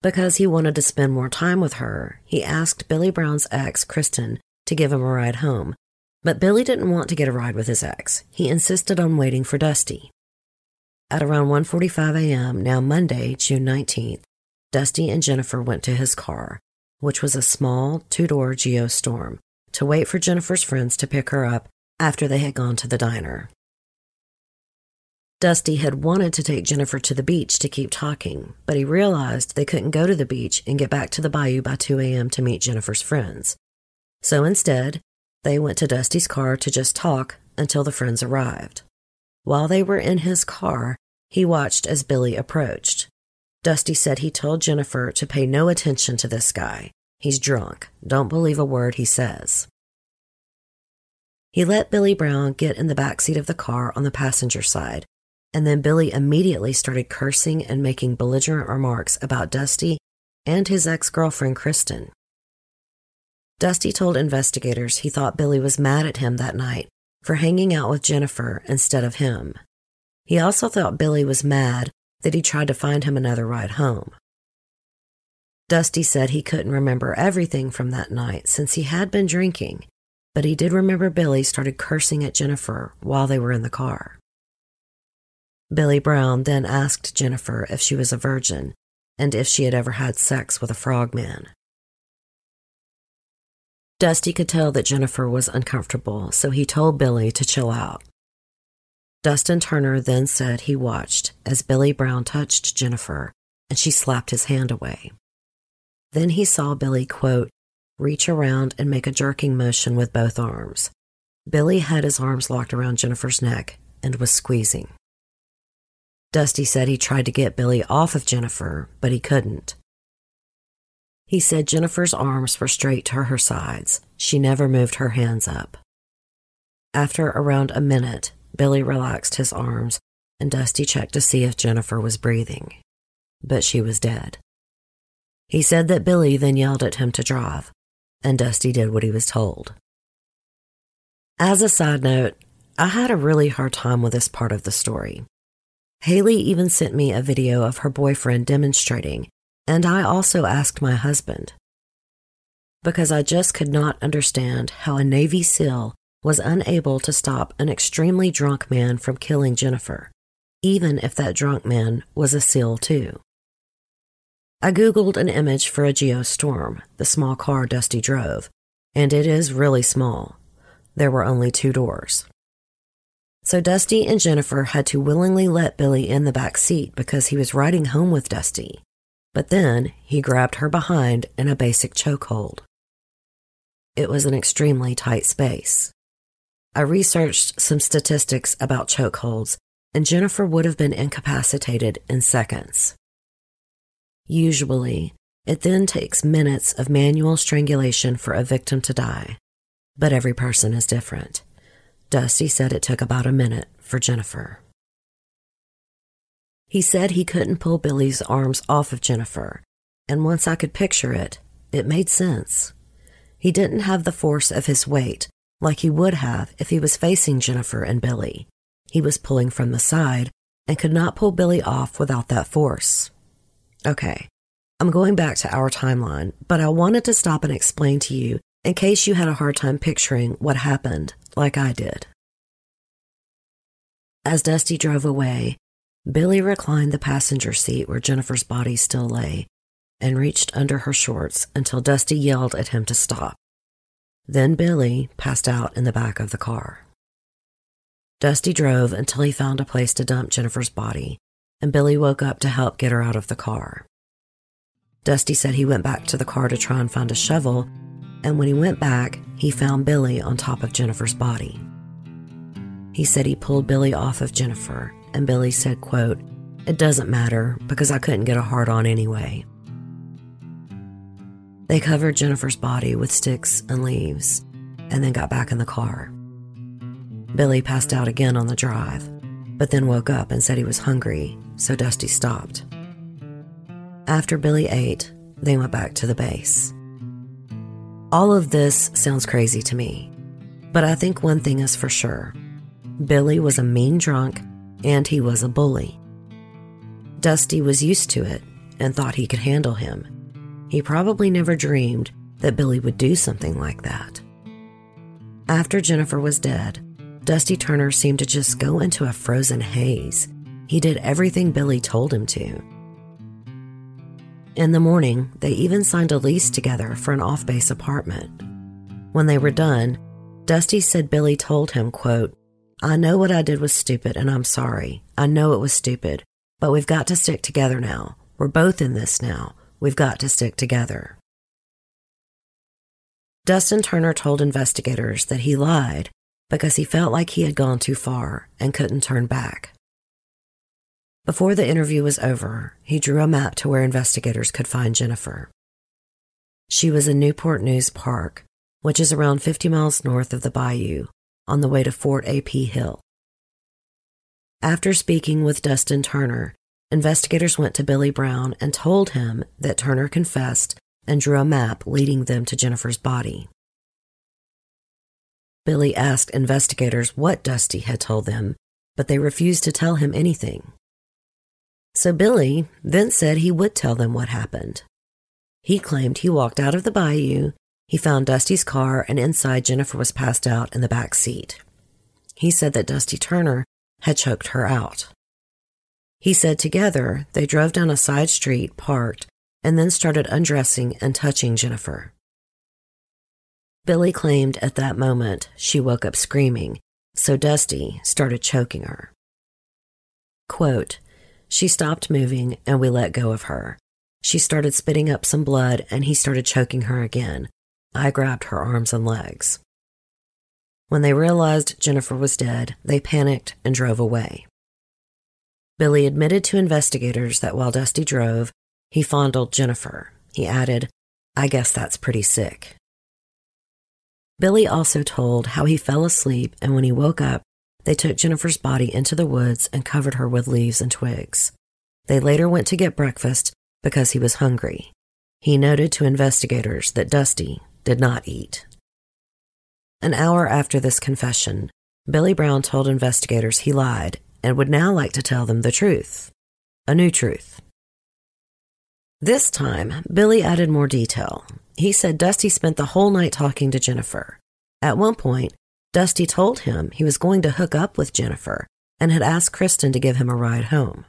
[SPEAKER 1] Because he wanted to spend more time with her, he asked Billy Brown's ex, Kristen, to give him a ride home. But Billy didn't want to get a ride with his ex. He insisted on waiting for Dusty. At around 1:45 a.m., now Monday, June 19th, Dusty and Jennifer went to his car, which was a small two-door Geostorm, to wait for Jennifer's friends to pick her up after they had gone to the diner. Dusty had wanted to take Jennifer to the beach to keep talking, but he realized they couldn't go to the beach and get back to the bayou by 2 a.m. to meet Jennifer's friends. So instead, they went to Dusty's car to just talk until the friends arrived. While they were in his car, he watched as Billy approached. Dusty said he told Jennifer to pay no attention to this guy. He's drunk. Don't believe a word he says. He let Billy Brown get in the back seat of the car on the passenger side and then Billy immediately started cursing and making belligerent remarks about Dusty and his ex girlfriend, Kristen. Dusty told investigators he thought Billy was mad at him that night for hanging out with Jennifer instead of him. He also thought Billy was mad that he tried to find him another ride home. Dusty said he couldn't remember everything from that night since he had been drinking, but he did remember Billy started cursing at Jennifer while they were in the car. Billy Brown then asked Jennifer if she was a virgin and if she had ever had sex with a frogman. Dusty could tell that Jennifer was uncomfortable, so he told Billy to chill out. Dustin Turner then said he watched as Billy Brown touched Jennifer and she slapped his hand away. Then he saw Billy, quote, reach around and make a jerking motion with both arms. Billy had his arms locked around Jennifer's neck and was squeezing. Dusty said he tried to get Billy off of Jennifer, but he couldn't. He said Jennifer's arms were straight to her sides. She never moved her hands up. After around a minute, Billy relaxed his arms and Dusty checked to see if Jennifer was breathing. But she was dead. He said that Billy then yelled at him to drive, and Dusty did what he was told. As a side note, I had a really hard time with this part of the story. Haley even sent me a video of her boyfriend demonstrating and I also asked my husband. Because I just could not understand how a Navy SEAL was unable to stop an extremely drunk man from killing Jennifer, even if that drunk man was a SEAL too. I Googled an image for a Geostorm, the small car Dusty drove, and it is really small. There were only two doors. So Dusty and Jennifer had to willingly let Billy in the back seat because he was riding home with Dusty. But then he grabbed her behind in a basic chokehold. It was an extremely tight space. I researched some statistics about chokeholds, and Jennifer would have been incapacitated in seconds. Usually, it then takes minutes of manual strangulation for a victim to die, but every person is different. Dusty said it took about a minute for Jennifer. He said he couldn't pull Billy's arms off of Jennifer, and once I could picture it, it made sense. He didn't have the force of his weight like he would have if he was facing Jennifer and Billy. He was pulling from the side and could not pull Billy off without that force. Okay, I'm going back to our timeline, but I wanted to stop and explain to you in case you had a hard time picturing what happened, like I did. As Dusty drove away, Billy reclined the passenger seat where Jennifer's body still lay and reached under her shorts until Dusty yelled at him to stop. Then Billy passed out in the back of the car. Dusty drove until he found a place to dump Jennifer's body, and Billy woke up to help get her out of the car. Dusty said he went back to the car to try and find a shovel, and when he went back, he found Billy on top of Jennifer's body. He said he pulled Billy off of Jennifer and Billy said, quote, It doesn't matter because I couldn't get a hard on anyway. They covered Jennifer's body with sticks and leaves and then got back in the car. Billy passed out again on the drive, but then woke up and said he was hungry, so Dusty stopped. After Billy ate, they went back to the base. All of this sounds crazy to me, but I think one thing is for sure Billy was a mean drunk and he was a bully. Dusty was used to it and thought he could handle him. He probably never dreamed that Billy would do something like that. After Jennifer was dead, Dusty Turner seemed to just go into a frozen haze. He did everything Billy told him to. In the morning, they even signed a lease together for an off base apartment. When they were done, Dusty said Billy told him, quote, I know what I did was stupid and I'm sorry. I know it was stupid, but we've got to stick together now. We're both in this now. We've got to stick together. Dustin Turner told investigators that he lied because he felt like he had gone too far and couldn't turn back. Before the interview was over, he drew a map to where investigators could find Jennifer. She was in Newport News Park, which is around 50 miles north of the bayou, on the way to Fort A.P. Hill. After speaking with Dustin Turner, investigators went to Billy Brown and told him that Turner confessed and drew a map leading them to Jennifer's body. Billy asked investigators what Dusty had told them, but they refused to tell him anything. So Billy then said he would tell them what happened. He claimed he walked out of the bayou, he found Dusty's car, and inside Jennifer was passed out in the back seat. He said that Dusty Turner had choked her out. He said together they drove down a side street, parked, and then started undressing and touching Jennifer. Billy claimed at that moment she woke up screaming, so Dusty started choking her. Quote, she stopped moving and we let go of her. She started spitting up some blood and he started choking her again. I grabbed her arms and legs. When they realized Jennifer was dead, they panicked and drove away. Billy admitted to investigators that while Dusty drove, he fondled Jennifer. He added, I guess that's pretty sick. Billy also told how he fell asleep and when he woke up, they took Jennifer's body into the woods and covered her with leaves and twigs. They later went to get breakfast because he was hungry. He noted to investigators that Dusty did not eat. An hour after this confession, Billy Brown told investigators he lied and would now like to tell them the truth. A new truth. This time, Billy added more detail. He said Dusty spent the whole night talking to Jennifer. At one point, Dusty told him he was going to hook up with Jennifer and had asked Kristen to give him a ride home.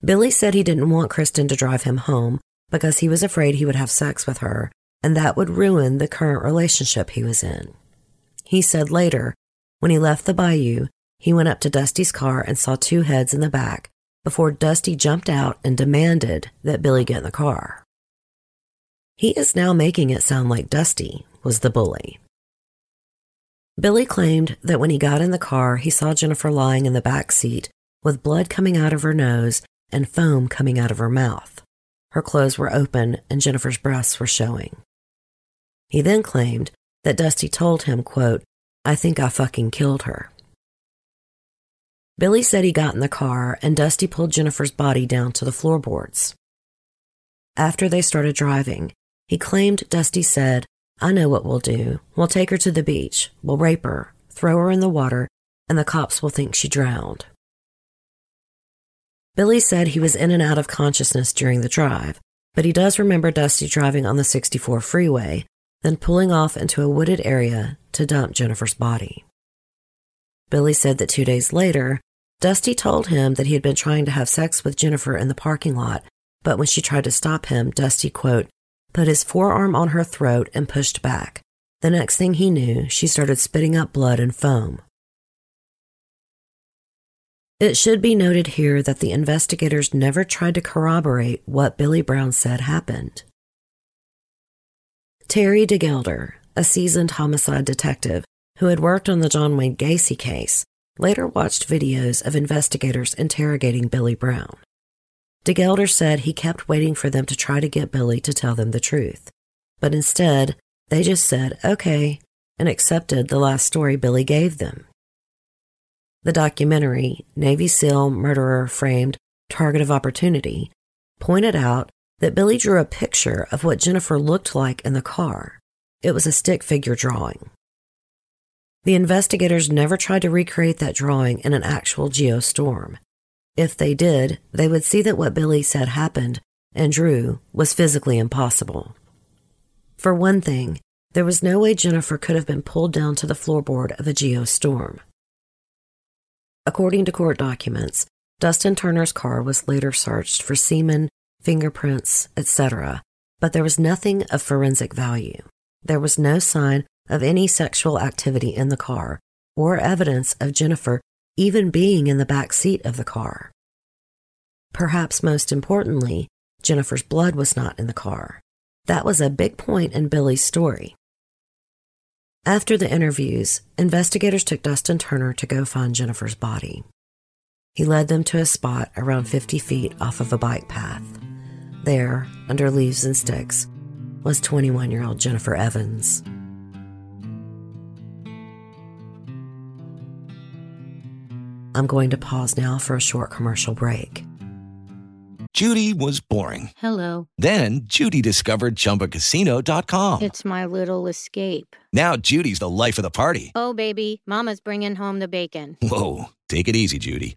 [SPEAKER 1] Billy said he didn't want Kristen to drive him home because he was afraid he would have sex with her and that would ruin the current relationship he was in. He said later, when he left the bayou, he went up to Dusty's car and saw two heads in the back before Dusty jumped out and demanded that Billy get in the car. He is now making it sound like Dusty was the bully. Billy claimed that when he got in the car, he saw Jennifer lying in the back seat with blood coming out of her nose and foam coming out of her mouth. Her clothes were open and Jennifer's breasts were showing. He then claimed that Dusty told him, quote, I think I fucking killed her. Billy said he got in the car and Dusty pulled Jennifer's body down to the floorboards. After they started driving, he claimed Dusty said, I know what we'll do. We'll take her to the beach. We'll rape her, throw her in the water, and the cops will think she drowned. Billy said he was in and out of consciousness during the drive, but he does remember Dusty driving on the 64 freeway, then pulling off into a wooded area to dump Jennifer's body. Billy said that two days later, Dusty told him that he had been trying to have sex with Jennifer in the parking lot, but when she tried to stop him, Dusty, quote, put his forearm on her throat and pushed back. The next thing he knew, she started spitting up blood and foam. It should be noted here that the investigators never tried to corroborate what Billy Brown said happened. Terry DeGelder, a seasoned homicide detective who had worked on the John Wayne Gacy case, later watched videos of investigators interrogating Billy Brown. DeGelder said he kept waiting for them to try to get Billy to tell them the truth, but instead, they just said, okay, and accepted the last story Billy gave them. The documentary, Navy SEAL Murderer Framed Target of Opportunity, pointed out that Billy drew a picture of what Jennifer looked like in the car. It was a stick figure drawing. The investigators never tried to recreate that drawing in an actual geostorm. If they did, they would see that what Billy said happened and drew was physically impossible. For one thing, there was no way Jennifer could have been pulled down to the floorboard of a geostorm. According to court documents, Dustin Turner's car was later searched for semen, fingerprints, etc., but there was nothing of forensic value. There was no sign of any sexual activity in the car or evidence of Jennifer even being in the back seat of the car. Perhaps most importantly, Jennifer's blood was not in the car. That was a big point in Billy's story. After the interviews, investigators took Dustin Turner to go find Jennifer's body. He led them to a spot around 50 feet off of a bike path. There, under leaves and sticks, was 21 year old Jennifer Evans. I'm going to pause now for a short commercial break.
[SPEAKER 5] Judy was boring.
[SPEAKER 6] Hello.
[SPEAKER 5] Then Judy discovered ChumbaCasino.com.
[SPEAKER 6] It's my little escape.
[SPEAKER 5] Now Judy's the life of the party.
[SPEAKER 6] Oh, baby, Mama's bringing home the bacon.
[SPEAKER 5] Whoa, take it easy, Judy.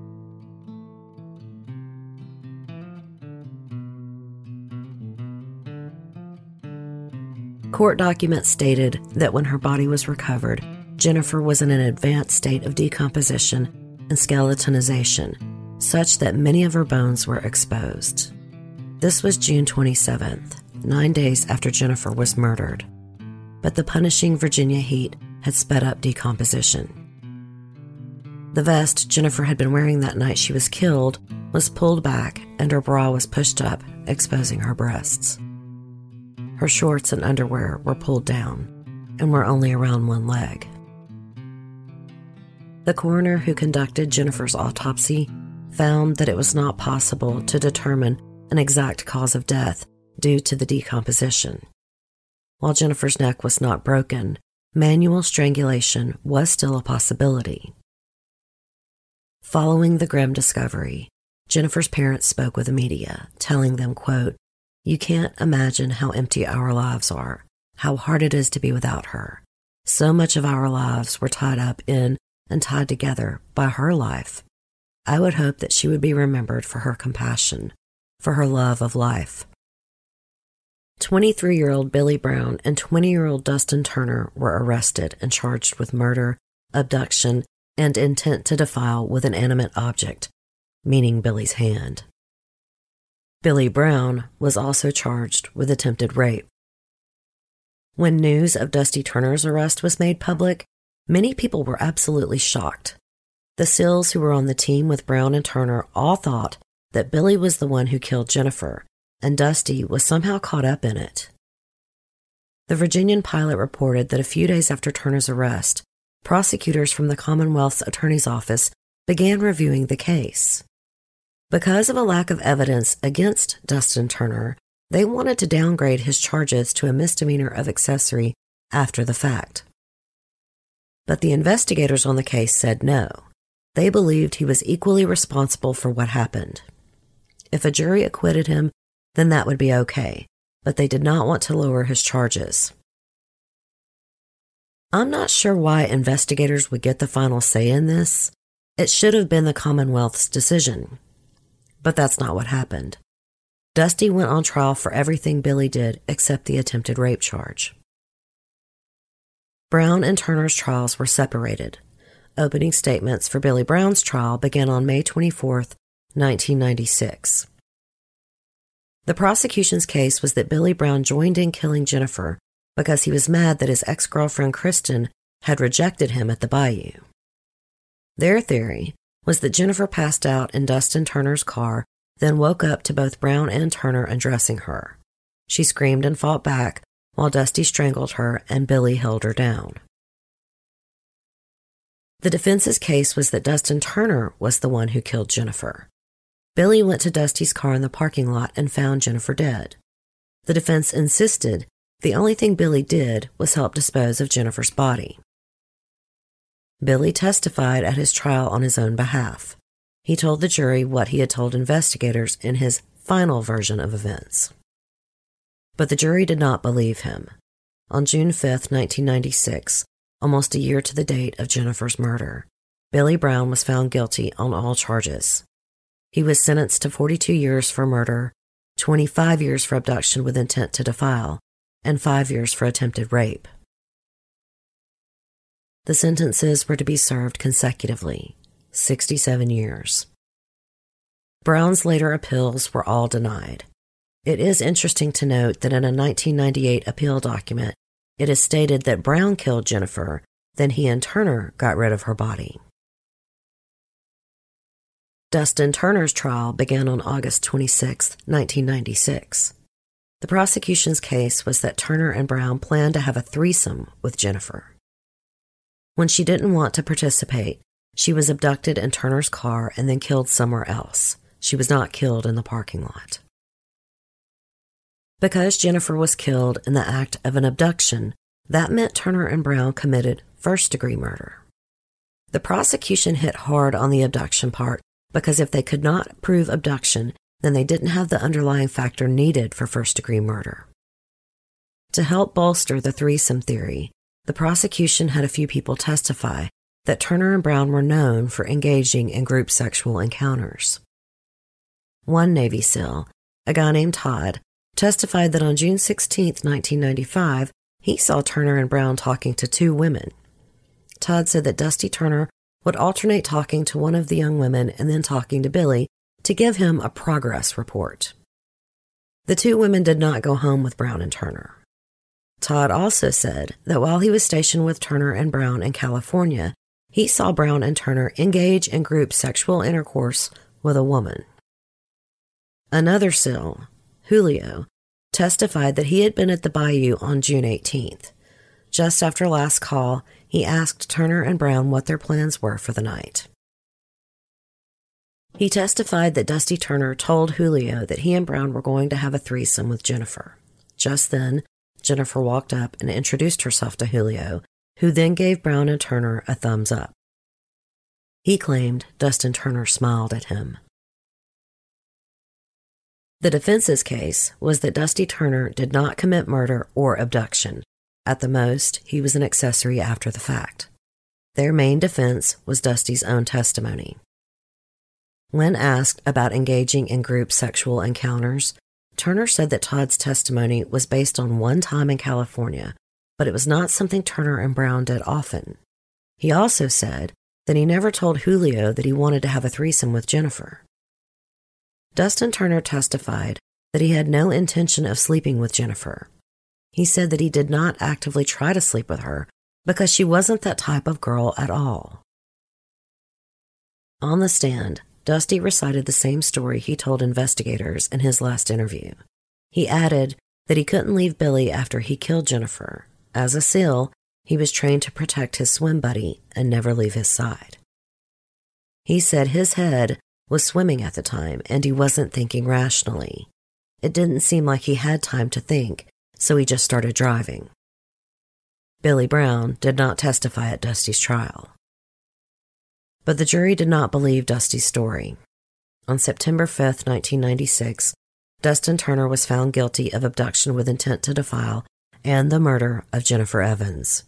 [SPEAKER 1] Court documents stated that when her body was recovered, Jennifer was in an advanced state of decomposition and skeletonization, such that many of her bones were exposed. This was June 27th, nine days after Jennifer was murdered. But the punishing Virginia heat had sped up decomposition. The vest Jennifer had been wearing that night she was killed was pulled back and her bra was pushed up, exposing her breasts. Her shorts and underwear were pulled down and were only around one leg. The coroner who conducted Jennifer's autopsy found that it was not possible to determine an exact cause of death due to the decomposition. While Jennifer's neck was not broken, manual strangulation was still a possibility. Following the grim discovery, Jennifer's parents spoke with the media, telling them, quote, You can't imagine how empty our lives are, how hard it is to be without her. So much of our lives were tied up in and tied together by her life. I would hope that she would be remembered for her compassion, for her love of life. 23 year old Billy Brown and 20 year old Dustin Turner were arrested and charged with murder, abduction, and intent to defile with an animate object, meaning Billy's hand. Billy Brown was also charged with attempted rape. When news of Dusty Turner's arrest was made public, many people were absolutely shocked. The SEALs who were on the team with Brown and Turner all thought that Billy was the one who killed Jennifer, and Dusty was somehow caught up in it. The Virginian-Pilot reported that a few days after Turner's arrest, prosecutors from the Commonwealth's Attorney's Office began reviewing the case. Because of a lack of evidence against Dustin Turner, they wanted to downgrade his charges to a misdemeanor of accessory after the fact. But the investigators on the case said no. They believed he was equally responsible for what happened. If a jury acquitted him, then that would be okay, but they did not want to lower his charges. I'm not sure why investigators would get the final say in this. It should have been the Commonwealth's decision. But that's not what happened. Dusty went on trial for everything Billy did except the attempted rape charge. Brown and Turner's trials were separated. Opening statements for Billy Brown's trial began on May 24, 1996. The prosecution's case was that Billy Brown joined in killing Jennifer because he was mad that his ex girlfriend Kristen had rejected him at the bayou. Their theory was that Jennifer passed out in Dustin Turner's car, then woke up to both Brown and Turner undressing her. She screamed and fought back while Dusty strangled her and Billy held her down. The defense's case was that Dustin Turner was the one who killed Jennifer. Billy went to Dusty's car in the parking lot and found Jennifer dead. The defense insisted the only thing Billy did was help dispose of Jennifer's body. Billy testified at his trial on his own behalf. He told the jury what he had told investigators in his final version of events. But the jury did not believe him. On June 5, 1996, almost a year to the date of Jennifer's murder, Billy Brown was found guilty on all charges. He was sentenced to 42 years for murder, 25 years for abduction with intent to defile, and 5 years for attempted rape. The sentences were to be served consecutively, 67 years. Brown's later appeals were all denied. It is interesting to note that in a 1998 appeal document, it is stated that Brown killed Jennifer, then he and Turner got rid of her body. Dustin Turner's trial began on August 26, 1996. The prosecution's case was that Turner and Brown planned to have a threesome with Jennifer. When she didn't want to participate, she was abducted in Turner's car and then killed somewhere else. She was not killed in the parking lot. Because Jennifer was killed in the act of an abduction, that meant Turner and Brown committed first degree murder. The prosecution hit hard on the abduction part because if they could not prove abduction, then they didn't have the underlying factor needed for first degree murder. To help bolster the threesome theory, the prosecution had a few people testify that Turner and Brown were known for engaging in group sexual encounters. One Navy SEAL, a guy named Todd, testified that on June 16, 1995, he saw Turner and Brown talking to two women. Todd said that Dusty Turner would alternate talking to one of the young women and then talking to Billy to give him a progress report. The two women did not go home with Brown and Turner. Todd also said that while he was stationed with Turner and Brown in California, he saw Brown and Turner engage in group sexual intercourse with a woman. Another SEAL, Julio, testified that he had been at the bayou on June 18th. Just after last call, he asked Turner and Brown what their plans were for the night. He testified that Dusty Turner told Julio that he and Brown were going to have a threesome with Jennifer. Just then, Jennifer walked up and introduced herself to Julio, who then gave Brown and Turner a thumbs up. He claimed Dustin Turner smiled at him. The defense's case was that Dusty Turner did not commit murder or abduction. At the most, he was an accessory after the fact. Their main defense was Dusty's own testimony. When asked about engaging in group sexual encounters, Turner said that Todd's testimony was based on one time in California, but it was not something Turner and Brown did often. He also said that he never told Julio that he wanted to have a threesome with Jennifer. Dustin Turner testified that he had no intention of sleeping with Jennifer. He said that he did not actively try to sleep with her because she wasn't that type of girl at all. On the stand, Dusty recited the same story he told investigators in his last interview. He added that he couldn't leave Billy after he killed Jennifer. As a SEAL, he was trained to protect his swim buddy and never leave his side. He said his head was swimming at the time and he wasn't thinking rationally. It didn't seem like he had time to think, so he just started driving. Billy Brown did not testify at Dusty's trial. But the jury did not believe Dusty's story. On September 5, 1996, Dustin Turner was found guilty of abduction with intent to defile and the murder of Jennifer Evans.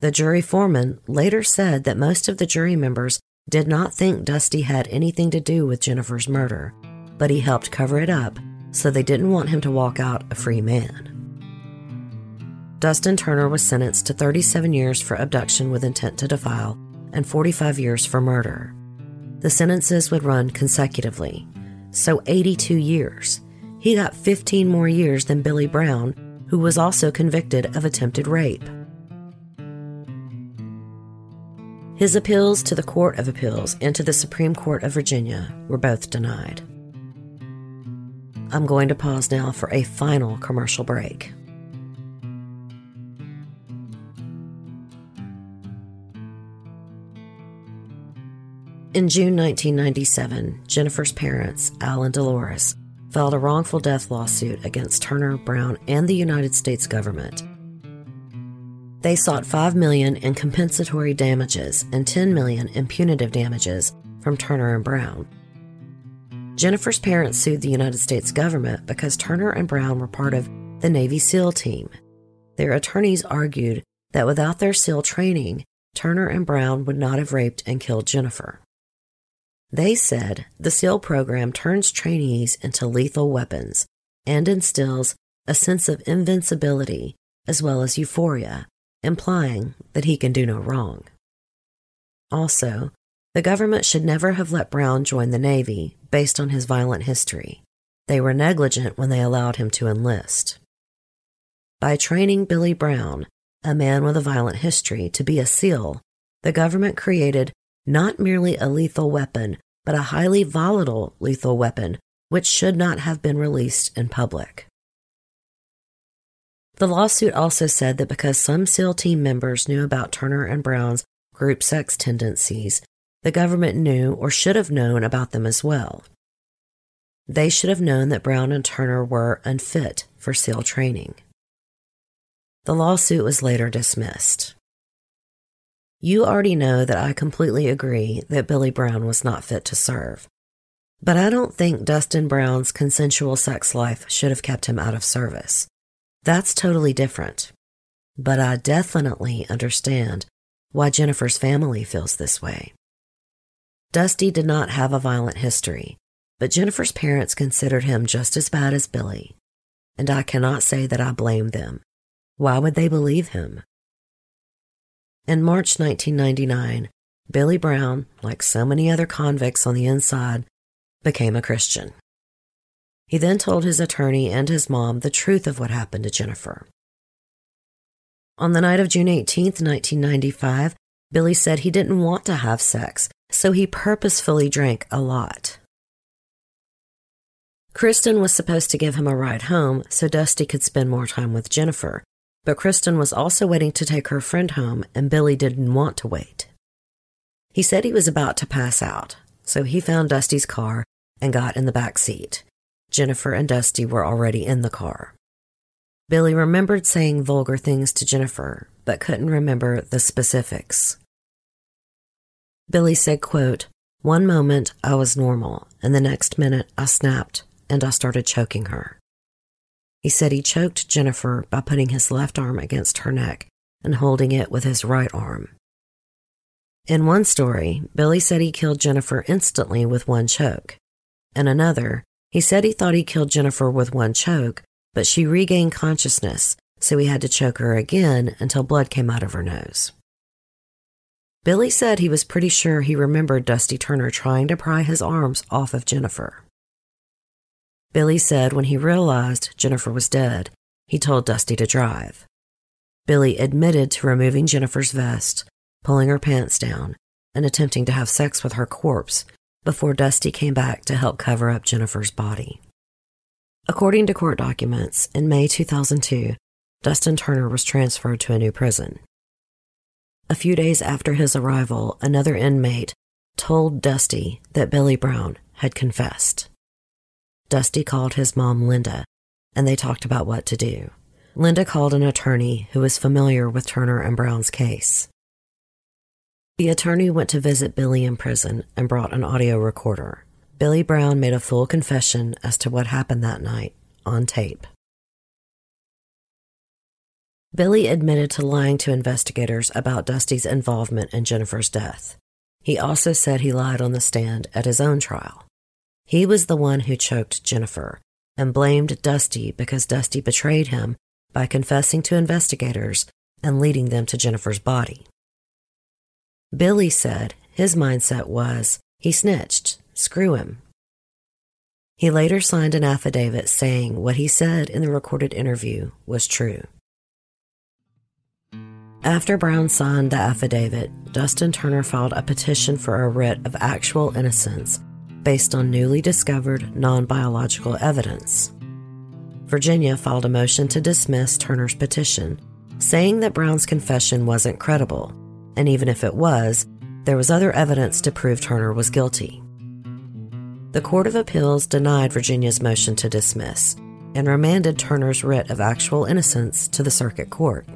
[SPEAKER 1] The jury foreman later said that most of the jury members did not think Dusty had anything to do with Jennifer's murder, but he helped cover it up, so they didn't want him to walk out a free man. Dustin Turner was sentenced to 37 years for abduction with intent to defile and 45 years for murder. The sentences would run consecutively, so 82 years. He got 15 more years than Billy Brown, who was also convicted of attempted rape. His appeals to the Court of Appeals and to the Supreme Court of Virginia were both denied. I'm going to pause now for a final commercial break. In June 1997, Jennifer's parents, Al and Dolores, filed a wrongful death lawsuit against Turner, Brown, and the United States government. They sought 5 million in compensatory damages and 10 million in punitive damages from Turner and Brown. Jennifer's parents sued the United States government because Turner and Brown were part of the Navy SEAL team. Their attorneys argued that without their SEAL training, Turner and Brown would not have raped and killed Jennifer. They said the SEAL program turns trainees into lethal weapons and instills a sense of invincibility as well as euphoria, implying that he can do no wrong. Also, the government should never have let Brown join the Navy based on his violent history. They were negligent when they allowed him to enlist. By training Billy Brown, a man with a violent history, to be a SEAL, the government created not merely a lethal weapon, but a highly volatile lethal weapon, which should not have been released in public. The lawsuit also said that because some SEAL team members knew about Turner and Brown's group sex tendencies, the government knew or should have known about them as well. They should have known that Brown and Turner were unfit for SEAL training. The lawsuit was later dismissed. You already know that I completely agree that Billy Brown was not fit to serve. But I don't think Dustin Brown's consensual sex life should have kept him out of service. That's totally different. But I definitely understand why Jennifer's family feels this way. Dusty did not have a violent history, but Jennifer's parents considered him just as bad as Billy. And I cannot say that I blame them. Why would they believe him? In March 1999, Billy Brown, like so many other convicts on the inside, became a Christian. He then told his attorney and his mom the truth of what happened to Jennifer. On the night of June 18, 1995, Billy said he didn't want to have sex, so he purposefully drank a lot. Kristen was supposed to give him a ride home so Dusty could spend more time with Jennifer, but Kristen was also waiting to take her friend home, and Billy didn't want to wait. He said he was about to pass out, so he found Dusty's car and got in the back seat. Jennifer and Dusty were already in the car. Billy remembered saying vulgar things to Jennifer, but couldn't remember the specifics. Billy said, quote, One moment I was normal, and the next minute I snapped and I started choking her. He said he choked Jennifer by putting his left arm against her neck and holding it with his right arm. In one story, Billy said he killed Jennifer instantly with one choke. In another, he said he thought he killed Jennifer with one choke, but she regained consciousness, so he had to choke her again until blood came out of her nose. Billy said he was pretty sure he remembered Dusty Turner trying to pry his arms off of Jennifer. Billy said when he realized Jennifer was dead, he told Dusty to drive. Billy admitted to removing Jennifer's vest, pulling her pants down, and attempting to have sex with her corpse before Dusty came back to help cover up Jennifer's body. According to court documents, in May 2002, Dustin Turner was transferred to a new prison. A few days after his arrival, another inmate told Dusty that Billy Brown had confessed. Dusty called his mom, Linda, and they talked about what to do. Linda called an attorney who was familiar with Turner and Brown's case. The attorney went to visit Billy in prison and brought an audio recorder. Billy Brown made a full confession as to what happened that night on tape. Billy admitted to lying to investigators about Dusty's involvement in Jennifer's death. He also said he lied on the stand at his own trial. He was the one who choked Jennifer and blamed Dusty because Dusty betrayed him by confessing to investigators and leading them to Jennifer's body. Billy said his mindset was he snitched, screw him. He later signed an affidavit saying what he said in the recorded interview was true. After Brown signed the affidavit, Dustin Turner filed a petition for a writ of actual innocence based on newly discovered non biological evidence. Virginia filed a motion to dismiss Turner's petition, saying that Brown's confession wasn't credible, and even if it was, there was other evidence to prove Turner was guilty. The Court of Appeals denied Virginia's motion to dismiss and remanded Turner's writ of actual innocence to the Circuit Court.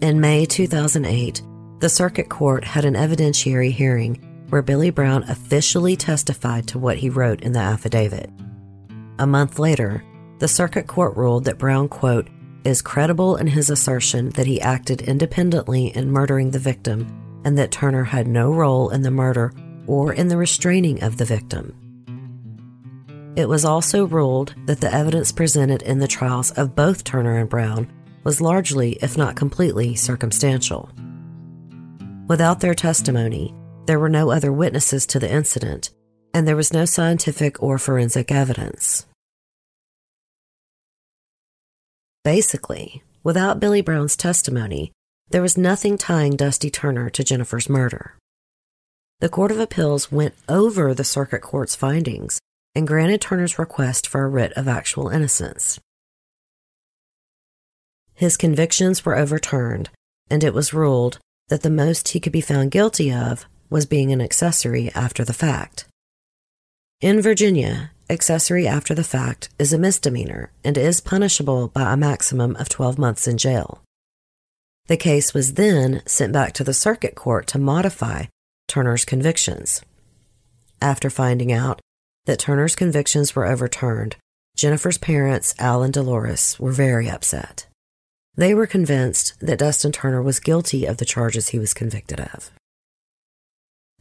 [SPEAKER 1] In May 2008, the circuit court had an evidentiary hearing where Billy Brown officially testified to what he wrote in the affidavit. A month later, the circuit court ruled that Brown, quote, is credible in his assertion that he acted independently in murdering the victim and that Turner had no role in the murder or in the restraining of the victim. It was also ruled that the evidence presented in the trials of both Turner and Brown was largely, if not completely, circumstantial. Without their testimony, there were no other witnesses to the incident, and there was no scientific or forensic evidence. Basically, without Billy Brown's testimony, there was nothing tying Dusty Turner to Jennifer's murder. The Court of Appeals went over the circuit court's findings and granted Turner's request for a writ of actual innocence. His convictions were overturned, and it was ruled that the most he could be found guilty of was being an accessory after the fact. In Virginia, accessory after the fact is a misdemeanor and is punishable by a maximum of 12 months in jail. The case was then sent back to the circuit court to modify Turner's convictions. After finding out that Turner's convictions were overturned, Jennifer's parents, Al and Dolores, were very upset. They were convinced that Dustin Turner was guilty of the charges he was convicted of.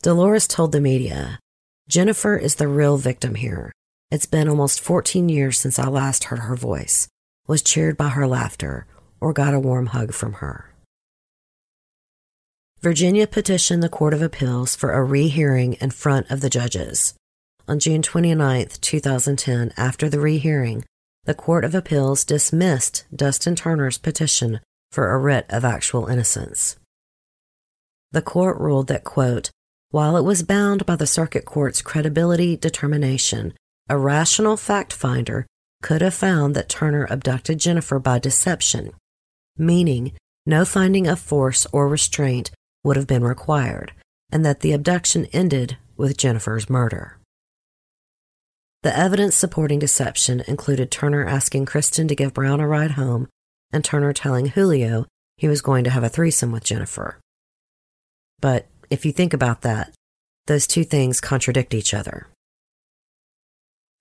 [SPEAKER 1] Dolores told the media, Jennifer is the real victim here. It's been almost 14 years since I last heard her voice, was cheered by her laughter, or got a warm hug from her. Virginia petitioned the Court of Appeals for a rehearing in front of the judges. On June 29, 2010, after the rehearing, the Court of Appeals dismissed Dustin Turner's petition for a writ of actual innocence. The court ruled that, quote, while it was bound by the circuit court's credibility determination, a rational fact finder could have found that Turner abducted Jennifer by deception, meaning no finding of force or restraint would have been required, and that the abduction ended with Jennifer's murder. The evidence supporting deception included Turner asking Kristen to give Brown a ride home and Turner telling Julio he was going to have a threesome with Jennifer. But if you think about that, those two things contradict each other.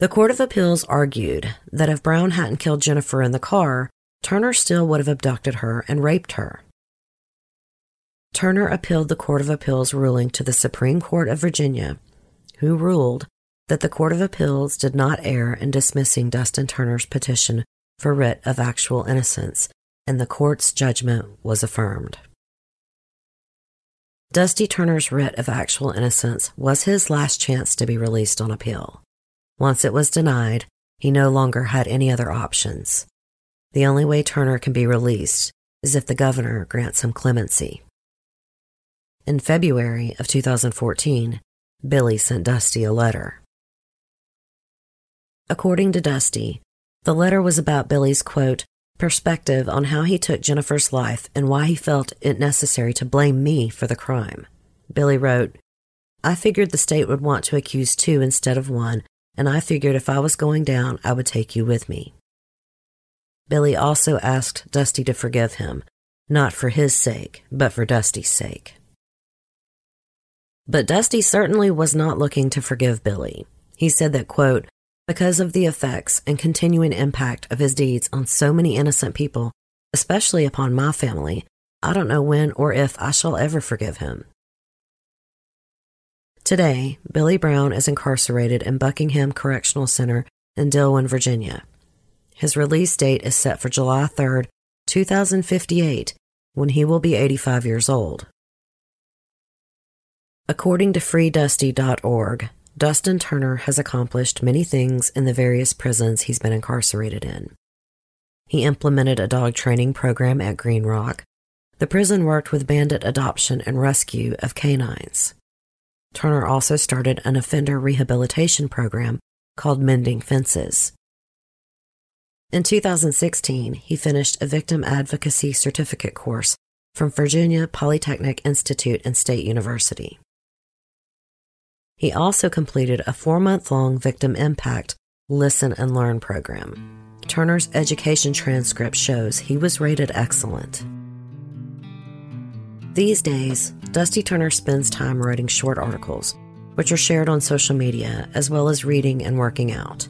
[SPEAKER 1] The Court of Appeals argued that if Brown hadn't killed Jennifer in the car, Turner still would have abducted her and raped her. Turner appealed the Court of Appeals ruling to the Supreme Court of Virginia, who ruled that the Court of Appeals did not err in dismissing Dustin Turner's petition for writ of actual innocence, and the court's judgment was affirmed. Dusty Turner's writ of actual innocence was his last chance to be released on appeal. Once it was denied, he no longer had any other options. The only way Turner can be released is if the governor grants him clemency. In February of 2014, Billy sent Dusty a letter. According to Dusty, the letter was about Billy's quote, perspective on how he took Jennifer's life and why he felt it necessary to blame me for the crime. Billy wrote, I figured the state would want to accuse two instead of one, and I figured if I was going down, I would take you with me. Billy also asked Dusty to forgive him, not for his sake, but for Dusty's sake. But Dusty certainly was not looking to forgive Billy. He said that, quote, because of the effects and continuing impact of his deeds on so many innocent people, especially upon my family, I don't know when or if I shall ever forgive him. Today, Billy Brown is incarcerated in Buckingham Correctional Center in Dillwyn, Virginia. His release date is set for July 3, 2058, when he will be 85 years old. According to freedusty.org, Dustin Turner has accomplished many things in the various prisons he's been incarcerated in. He implemented a dog training program at Green Rock. The prison worked with bandit adoption and rescue of canines. Turner also started an offender rehabilitation program called Mending Fences. In 2016, he finished a victim advocacy certificate course from Virginia Polytechnic Institute and State University. He also completed a four month long victim impact listen and learn program. Turner's education transcript shows he was rated excellent. These days, Dusty Turner spends time writing short articles, which are shared on social media, as well as reading and working out.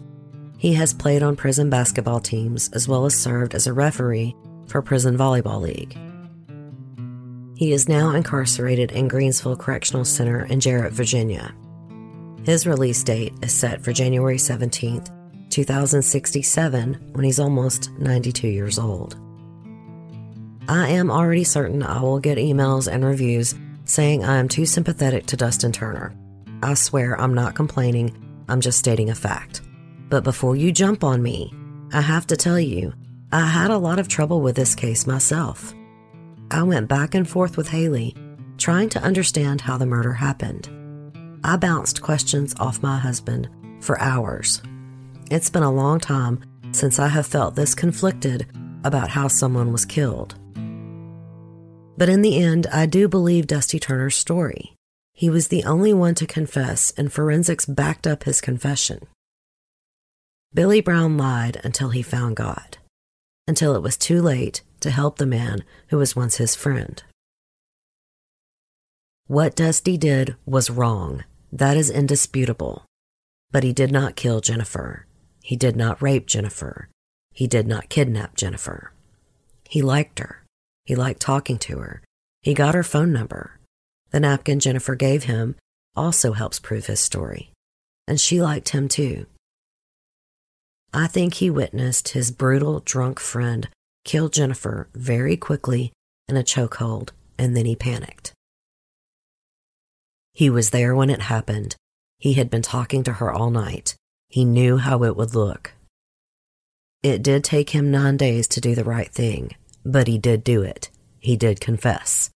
[SPEAKER 1] He has played on prison basketball teams as well as served as a referee for Prison Volleyball League. He is now incarcerated in Greensville Correctional Center in Jarratt, Virginia. His release date is set for January 17th, 2067, when he's almost 92 years old. I am already certain I will get emails and reviews saying I am too sympathetic to Dustin Turner. I swear I'm not complaining, I'm just stating a fact. But before you jump on me, I have to tell you, I had a lot of trouble with this case myself. I went back and forth with Haley, trying to understand how the murder happened. I bounced questions off my husband for hours. It's been a long time since I have felt this conflicted about how someone was killed. But in the end, I do believe Dusty Turner's story. He was the only one to confess, and forensics backed up his confession. Billy Brown lied until he found God, until it was too late to help the man who was once his friend. What Dusty did was wrong. That is indisputable. But he did not kill Jennifer. He did not rape Jennifer. He did not kidnap Jennifer. He liked her. He liked talking to her. He got her phone number. The napkin Jennifer gave him also helps prove his story. And she liked him too. I think he witnessed his brutal, drunk friend kill Jennifer very quickly in a chokehold, and then he panicked. He was there when it happened. He had been talking to her all night. He knew how it would look. It did take him nine days to do the right thing, but he did do it. He did confess.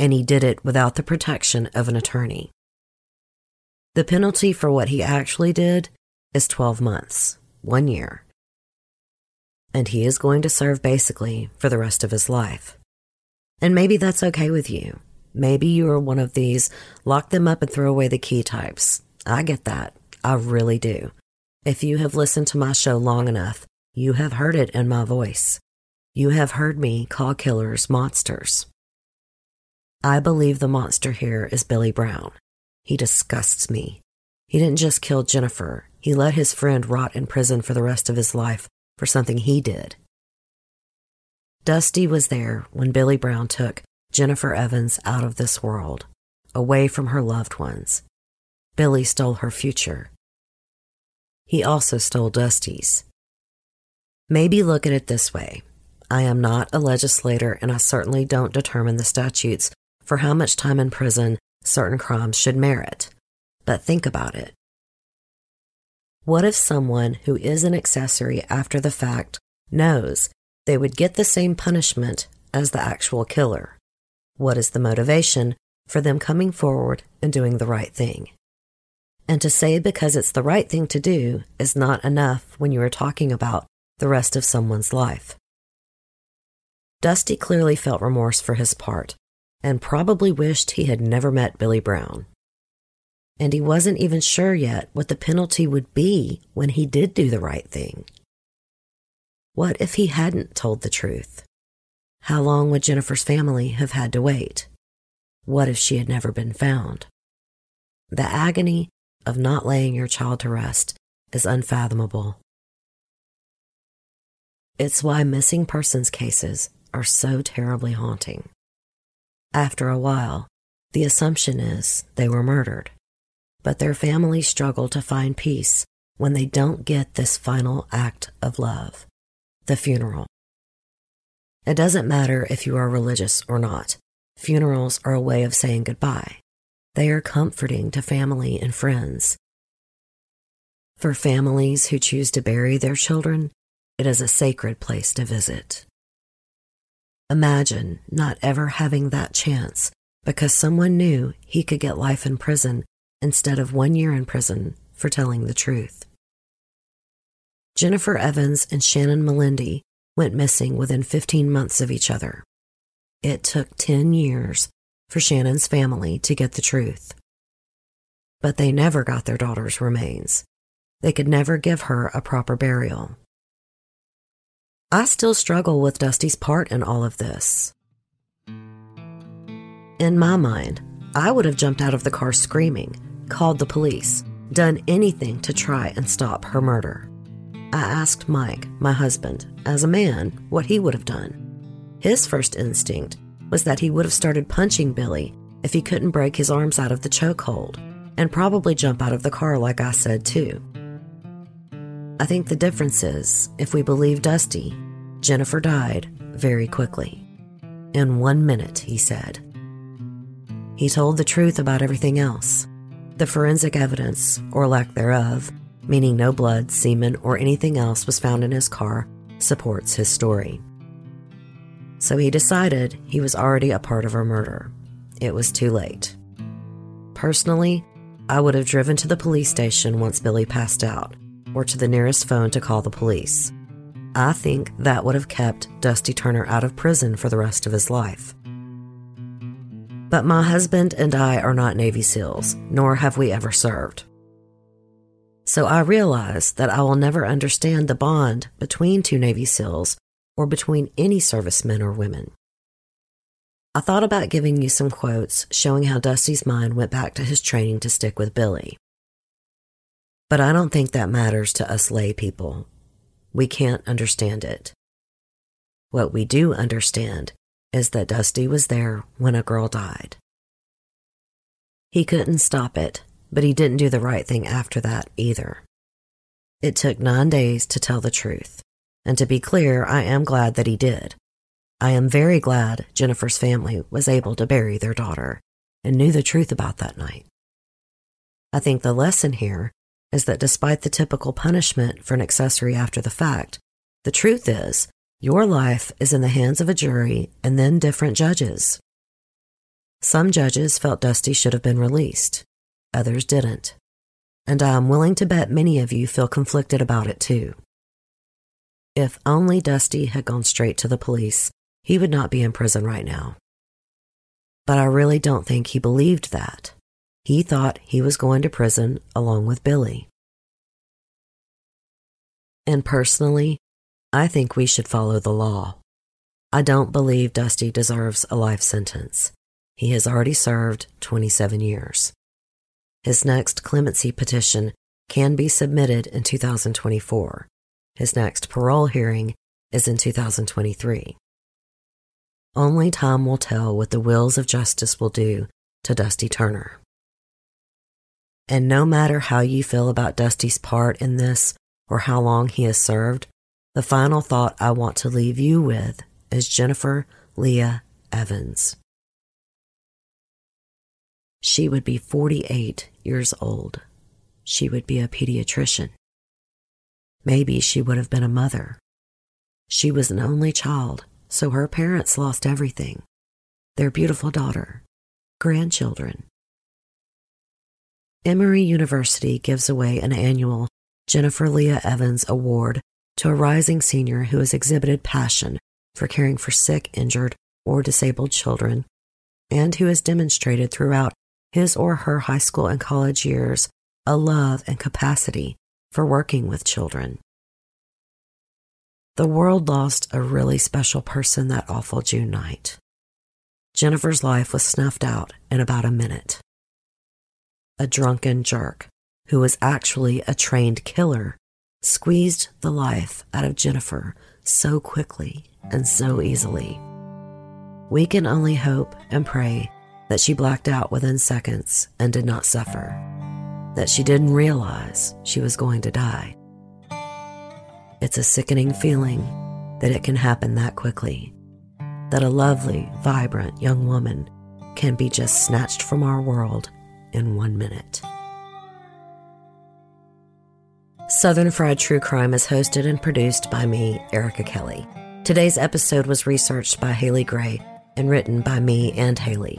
[SPEAKER 1] And he did it without the protection of an attorney. The penalty for what he actually did is 12 months, one year and he is going to serve basically for the rest of his life. And maybe that's okay with you. Maybe you are one of these lock them up and throw away the key types. I get that. I really do. If you have listened to my show long enough, you have heard it in my voice. You have heard me call killers monsters. I believe the monster here is Billy Brown. He disgusts me. He didn't just kill Jennifer, he let his friend rot in prison for the rest of his life for something he did. Dusty was there when Billy Brown took Jennifer Evans out of this world, away from her loved ones. Billy stole her future. He also stole Dusty's. Maybe look at it this way I am not a legislator, and I certainly don't determine the statutes for how much time in prison certain crimes should merit. But think about it. What if someone who is an accessory after the fact knows they would get the same punishment as the actual killer? What is the motivation for them coming forward and doing the right thing? And to say because it's the right thing to do is not enough when you are talking about the rest of someone's life. Dusty clearly felt remorse for his part and probably wished he had never met Billy Brown and he wasn't even sure yet what the penalty would be when he did do the right thing. What if he hadn't told the truth? How long would Jennifer's family have had to wait? What if she had never been found? The agony of not laying your child to rest is unfathomable. It's why missing persons cases are so terribly haunting. After a while, the assumption is they were murdered but their families struggle to find peace when they don't get this final act of love the funeral. It doesn't matter if you are religious or not, funerals are a way of saying goodbye. They are comforting to family and friends. For families who choose to bury their children, it is a sacred place to visit. Imagine not ever having that chance because someone knew he could get life in prison instead of one year in prison for telling the truth. Jennifer Evans and Shannon Melendi went missing within 15 months of each other. It took 10 years for Shannon's family to get the truth. But they never got their daughter's remains. They could never give her a proper burial. I still struggle with Dusty's part in all of this. In my mind, I would have jumped out of the car screaming, called the police, done anything to try and stop her murder. I asked Mike, my husband, as a man, what he would have done. His first instinct was that he would have started punching Billy if he couldn't break his arms out of the chokehold, and probably jump out of the car like I said too. I think the difference is, if we believe Dusty, Jennifer died very quickly. In one minute, he said. He told the truth about everything else. The forensic evidence, or lack thereof, meaning no blood, semen, or anything else was found in his car, supports his story. So he decided he was already a part of her murder. It was too late. Personally, I would have driven to the police station once Billy passed out, or to the nearest phone to call the police. I think that would have kept Dusty Turner out of prison for the rest of his life. But my husband and I are not Navy SEALs, nor have we ever served. So I realize that I will never understand the bond between two Navy SEALs or between any servicemen or women. I thought about giving you some quotes showing how Dusty's mind went back to his training to stick with Billy. But I don't think that matters to us lay people. We can't understand it. What we do understand is that Dusty was there when a girl died. He couldn't stop it, but he didn't do the right thing after that either. It took nine days to tell the truth, and to be clear, I am glad that he did. I am very glad Jennifer's family was able to bury their daughter and knew the truth about that night. I think the lesson here is that despite the typical punishment for an accessory after the fact, the truth is your life is in the hands of a jury and then different judges. Some judges felt Dusty should have been released, others didn't. And I am willing to bet many of you feel conflicted about it too. If only Dusty had gone straight to the police, he would not be in prison right now. But I really don't think he believed that. He thought he was going to prison along with Billy. And personally, I think we should follow the law. I don't believe Dusty deserves a life sentence. He has already served 27 years. His next clemency petition can be submitted in 2024. His next parole hearing is in 2023. Only time will tell what the wheels of justice will do to Dusty Turner. And no matter how you feel about Dusty's part in this or how long he has served, the final thought I want to leave you with is Jennifer Leah Evans. She would be 48 years old. She would be a pediatrician. Maybe she would have been a mother. She was an only child, so her parents lost everything their beautiful daughter, grandchildren. Emory University gives away an annual Jennifer Leah Evans Award to a rising senior who has exhibited passion for caring for sick, injured, or disabled children, and who has demonstrated throughout his or her high school and college years a love and capacity for working with children. The world lost a really special person that awful June night. Jennifer's life was snuffed out in about a minute. A drunken jerk, who was actually a trained killer, squeezed the life out of Jennifer so quickly and so easily. We can only hope and pray that she blacked out within seconds and did not suffer, that she didn't realize she was going to die. It's a sickening feeling that it can happen that quickly, that a lovely, vibrant young woman can be just snatched from our world in one minute. Southern Fried True Crime is hosted and produced by me, Erica Kelley. Today's episode was researched by Haley Gray and written by me and Haley.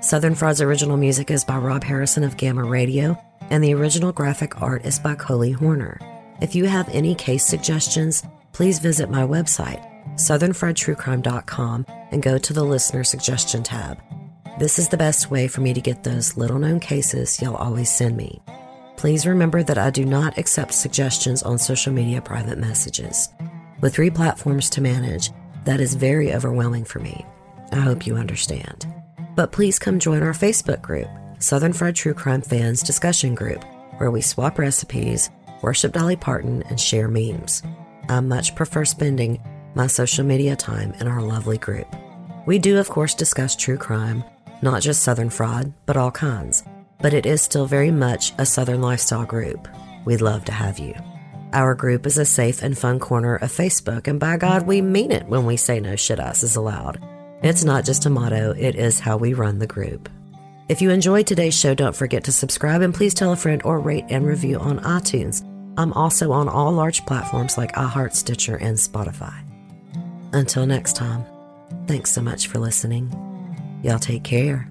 [SPEAKER 1] Southern Fried's original music is by Rob Harrison of Gamma Radio, and the original graphic art is by Coley Horner. If you have any case suggestions, please visit my website, southernfriedtruecrime.com, and go to the listener suggestion tab. This is the best way for me to get those little known cases y'all always send me. Please remember that I do not accept suggestions on social media private messages. With three platforms to manage, that is very overwhelming for me. I hope you understand. But please come join our Facebook group, Southern Fried True Crime Fans Discussion Group, where we swap recipes, worship Dolly Parton, and share memes. I much prefer spending my social media time in our lovely group. We do, of course, discuss true crime, not just Southern Fried, but all kinds. But it is still very much a Southern lifestyle group. We'd love to have you. Our group is a safe and fun corner of Facebook, and by God, we mean it when we say no shit ass is allowed. It's not just a motto, it is how we run the group. If you enjoyed today's show, don't forget to subscribe and please tell a friend or rate and review on iTunes. I'm also on all large platforms like iHeart, Stitcher, and Spotify. Until next time, thanks so much for listening. Y'all take care.